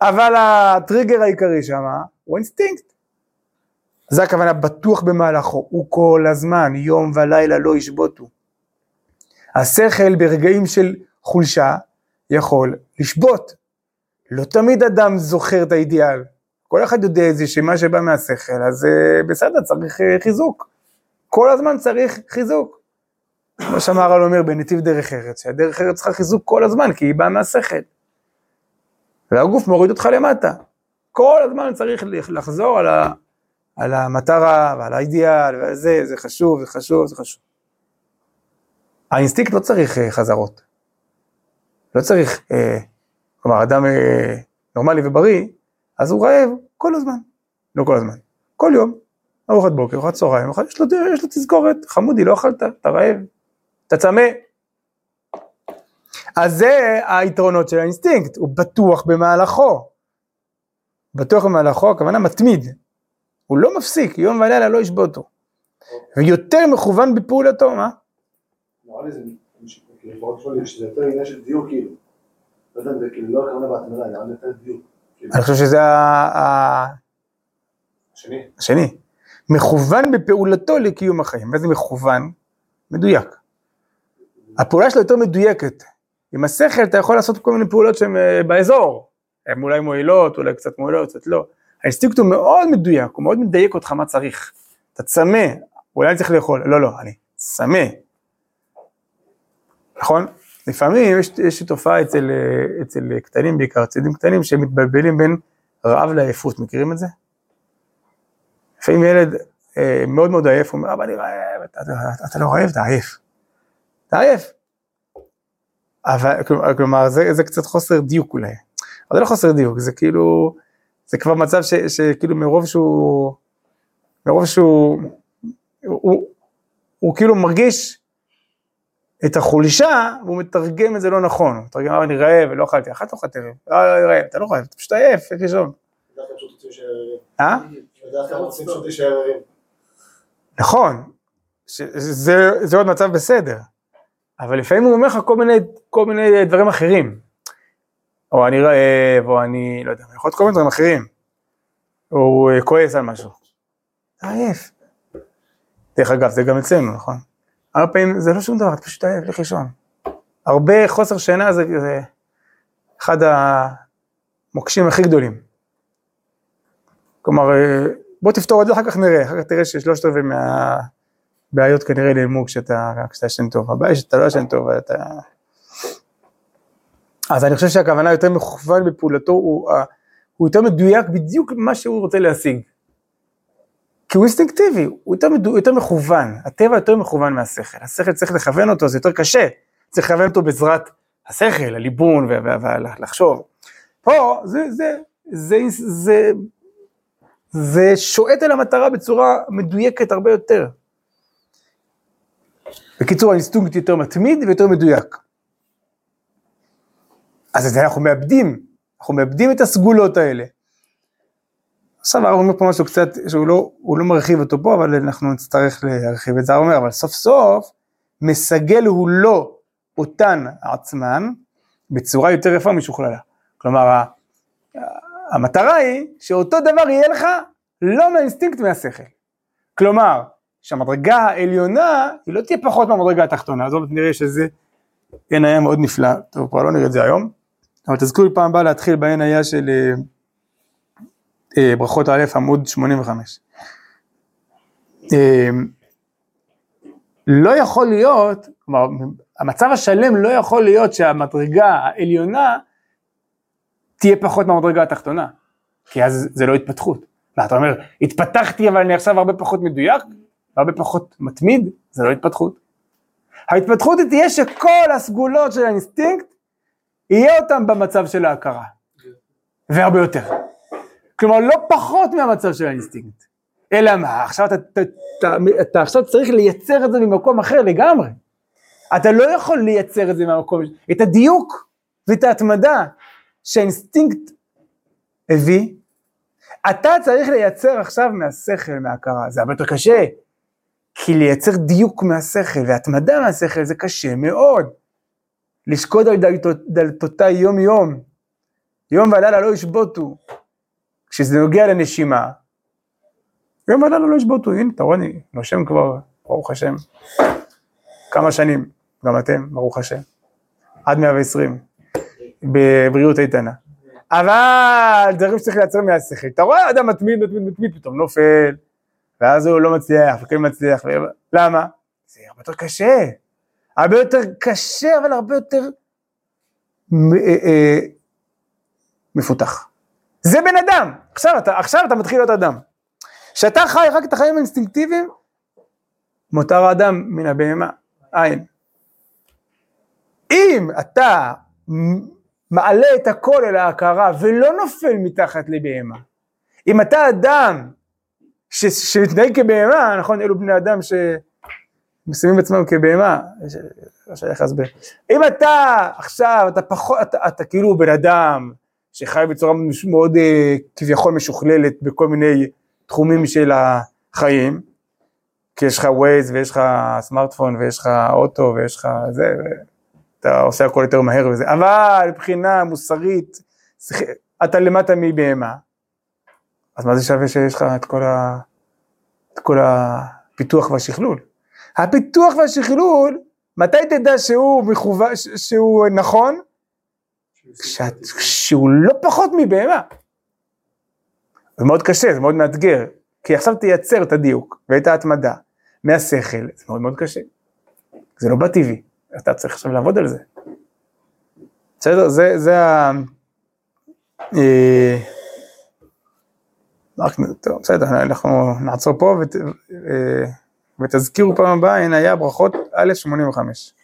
אבל הטריגר העיקרי שם הוא אינסטינקט. זה הכוונה בטוח במהלכו, הוא כל הזמן, יום ולילה לא ישבותו. השכל ברגעים של חולשה יכול לשבות. לא תמיד אדם זוכר את האידיאל. כל אחד יודע את זה שמה שבא מהשכל, אז אה, בסדר, צריך אה, חיזוק. כל הזמן צריך חיזוק. כמו שהמהר"ל אומר בנתיב דרך ארץ, שהדרך ארץ צריכה חיזוק כל הזמן, כי היא באה מהשכל. והגוף מוריד אותך למטה. כל הזמן צריך לחזור על, ה, על המטרה ועל האידיאל ועל זה, זה חשוב, זה חשוב, זה חשוב. האינסטינקט לא צריך uh, חזרות. לא צריך, אה, כלומר, אדם uh, נורמלי ובריא, אז הוא רעב כל הזמן. לא כל הזמן. כל יום, ארוחת בוקר, ארוחת צהריים, יש לו, יש לו תזכורת, חמודי, לא אכלת, אתה רעב, אתה צמא. אז זה היתרונות של האינסטינקט, הוא בטוח במהלכו. בטוח במהלכו, הכוונה מתמיד. הוא לא מפסיק, יום ולילה לא ישבותו. ויותר מכוון בפעולתו, מה? נראה לי זה, לפחות שואלים שזה יותר עניין של דיוק כאילו. לא יודע אם זה כאילו לא הכוונה בהתמדה, נראה לי יותר דיוק. אני חושב שזה ה- ה- השני. השני. מכוון בפעולתו לקיום החיים. מה זה מכוון? מדויק. הפעולה שלו יותר מדויקת. עם השכל אתה יכול לעשות כל מיני פעולות שהן אה, באזור. הן אולי מועילות, אולי קצת מועילות, קצת לא. האינסטינקט הוא מאוד מדויק, הוא מאוד מדייק אותך מה צריך. אתה צמא, אולי אני צריך לאכול, לא, לא, אני צמא. נכון? לפעמים יש, יש תופעה אצל, אה, אצל קטנים בעיקר, אצל ילדים קטנים שמתבלבלים בין רעב לעייפות, מכירים את זה? לפעמים ילד אה, מאוד מאוד עייף, הוא אומר, אבא אני רעב, אתה, אתה, אתה לא רעב, אתה עייף. אתה עייף. אבל, כלומר זה, זה קצת חוסר דיוק אולי. אבל זה לא חוסר דיוק, זה כאילו, זה כבר מצב ש, שכאילו מרוב שהוא, מרוב שהוא, הוא, הוא, הוא כאילו מרגיש את החולשה, והוא מתרגם את זה לא נכון. הוא מתרגם, "אה, אני רעב ולא אכלתי, אכלת ארוחת ערב, לא, אני רעב, אתה לא רעב, אתה פשוט עייף, איך לישון. אה? נכון, זה, עוד מצב בסדר, אבל לפעמים הוא אומר לך כל מיני, דברים אחרים. או אני רעב, או אני, לא יודע, יכול להיות כל מיני דברים אחרים. או הוא אה, כועס על משהו. עייף. דרך אגב, זה גם אצלנו, נכון? הרבה פעמים זה לא שום דבר, אתה פשוט עייף, לך לישון. הרבה חוסר שינה זה, זה אחד המוקשים הכי גדולים. כלומר, אה, בוא תפתור את זה, אחר כך נראה, אחר כך תראה ששלושת רבעי מהבעיות כנראה נעלמו כשאתה ישן טוב. הבעיה היא שאתה לא ישן טוב, אתה... אז אני חושב שהכוונה יותר מכוון בפעולתו, הוא, הוא יותר מדויק בדיוק מה שהוא רוצה להשיג. כי הוא אינסטינקטיבי, הוא יותר, מדו, יותר מכוון, הטבע יותר מכוון מהשכל, השכל צריך לכוון אותו, זה יותר קשה, צריך לכוון אותו בעזרת השכל, הליבון ולחשוב. פה זה, זה, זה, זה, זה, זה שועט אל המטרה בצורה מדויקת הרבה יותר. בקיצור, האינסטינקט יותר מתמיד ויותר מדויק. אז את זה אנחנו מאבדים, אנחנו מאבדים את הסגולות האלה. עכשיו הרב אומר פה משהו קצת, שהוא לא, לא מרחיב אותו פה, אבל אנחנו נצטרך להרחיב את זה, הרב אומר, אבל סוף סוף, מסגל הוא לא אותן עצמן, בצורה יותר יפה משוכללה. כלומר, המטרה היא שאותו דבר יהיה לך לא מהאינסטינקט מהשכל. כלומר, שהמדרגה העליונה היא לא תהיה פחות מהמדרגה התחתונה, אז עוד נראה שזה עין היה מאוד נפלא, טוב כבר לא נראה את זה היום, אבל תזכו לי פעם הבאה להתחיל בעין היה של אה, ברכות א' עמוד 85. אה, לא יכול להיות, כלומר המצב השלם לא יכול להיות שהמדרגה העליונה תהיה פחות מהמדרגה התחתונה, כי אז זה לא התפתחות. מה, אתה אומר, התפתחתי אבל אני עכשיו הרבה פחות מדויק, הרבה פחות מתמיד, זה לא התפתחות. ההתפתחות היא תהיה שכל הסגולות של האינסטינקט, יהיה אותם במצב של ההכרה. והרבה יותר. כלומר, לא פחות מהמצב של האינסטינקט. אלא מה, עכשיו אתה, אתה, אתה, אתה עכשיו צריך לייצר את זה ממקום אחר לגמרי. אתה לא יכול לייצר את זה מהמקום, את הדיוק ואת ההתמדה שהאינסטינקט הביא, אתה צריך לייצר עכשיו מהשכל, מההכרה, זה הרבה יותר קשה. כי לייצר דיוק מהשכל והתמדה מהשכל זה קשה מאוד. לשקוד על דלתות, דלתותיי יום יום, יום ולילה לא ישבותו. כשזה נוגע לנשימה, יום ולילה לא ישבותו, הנה אתה רואה, אני נושם כבר, ברוך השם, כמה שנים, גם אתם, ברוך השם, עד 120, בבריאות איתנה. אבל דברים שצריך לייצר מהשכל, אתה רואה אדם מתמיד, מתמיד, מתמיד, פתאום נופל, ואז הוא לא מצליח, וכן מצליח, ו... למה? זה הרבה יותר קשה, הרבה יותר קשה, אבל הרבה יותר אה, אה, מפותח. זה בן אדם, עכשיו אתה, עכשיו אתה מתחיל להיות אדם. כשאתה חי רק את החיים האינסטינקטיביים, מותר האדם מן הבהמה, אין. אם אתה מעלה את הכל אל ההכרה ולא נופל מתחת לבהמה, אם אתה אדם ש, שמתנהג כבהמה, נכון, אלו בני אדם שמסיימים עצמם כבהמה, לא שייך להסבר. אם אתה עכשיו, אתה פחות, אתה, אתה כאילו בן אדם שחי בצורה מאוד אה, כביכול משוכללת בכל מיני תחומים של החיים, כי יש לך ווייז ויש לך סמארטפון ויש לך אוטו ויש לך זה, ואתה עושה הכל יותר מהר וזה, אבל מבחינה מוסרית, אתה למטה מבהמה, אז מה זה שווה שיש לך את כל, ה... את כל הפיתוח והשכלול? הפיתוח והשכלול, מתי תדע שהוא, מכוון, ש- שהוא נכון? כשאת, שהוא לא פחות מבהמה. זה מאוד קשה, זה מאוד מאתגר, כי עכשיו תייצר את הדיוק ואת ההתמדה מהשכל, זה מאוד מאוד קשה. זה לא בטבעי, אתה צריך עכשיו לעבוד על זה. בסדר? זה, זה ה... אה, רק, טוב, בסדר, אנחנו נעצור פה ות, אה, ותזכירו פעם הבאה, הנה היה ברכות א' 85.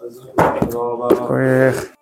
אז תודה רבה.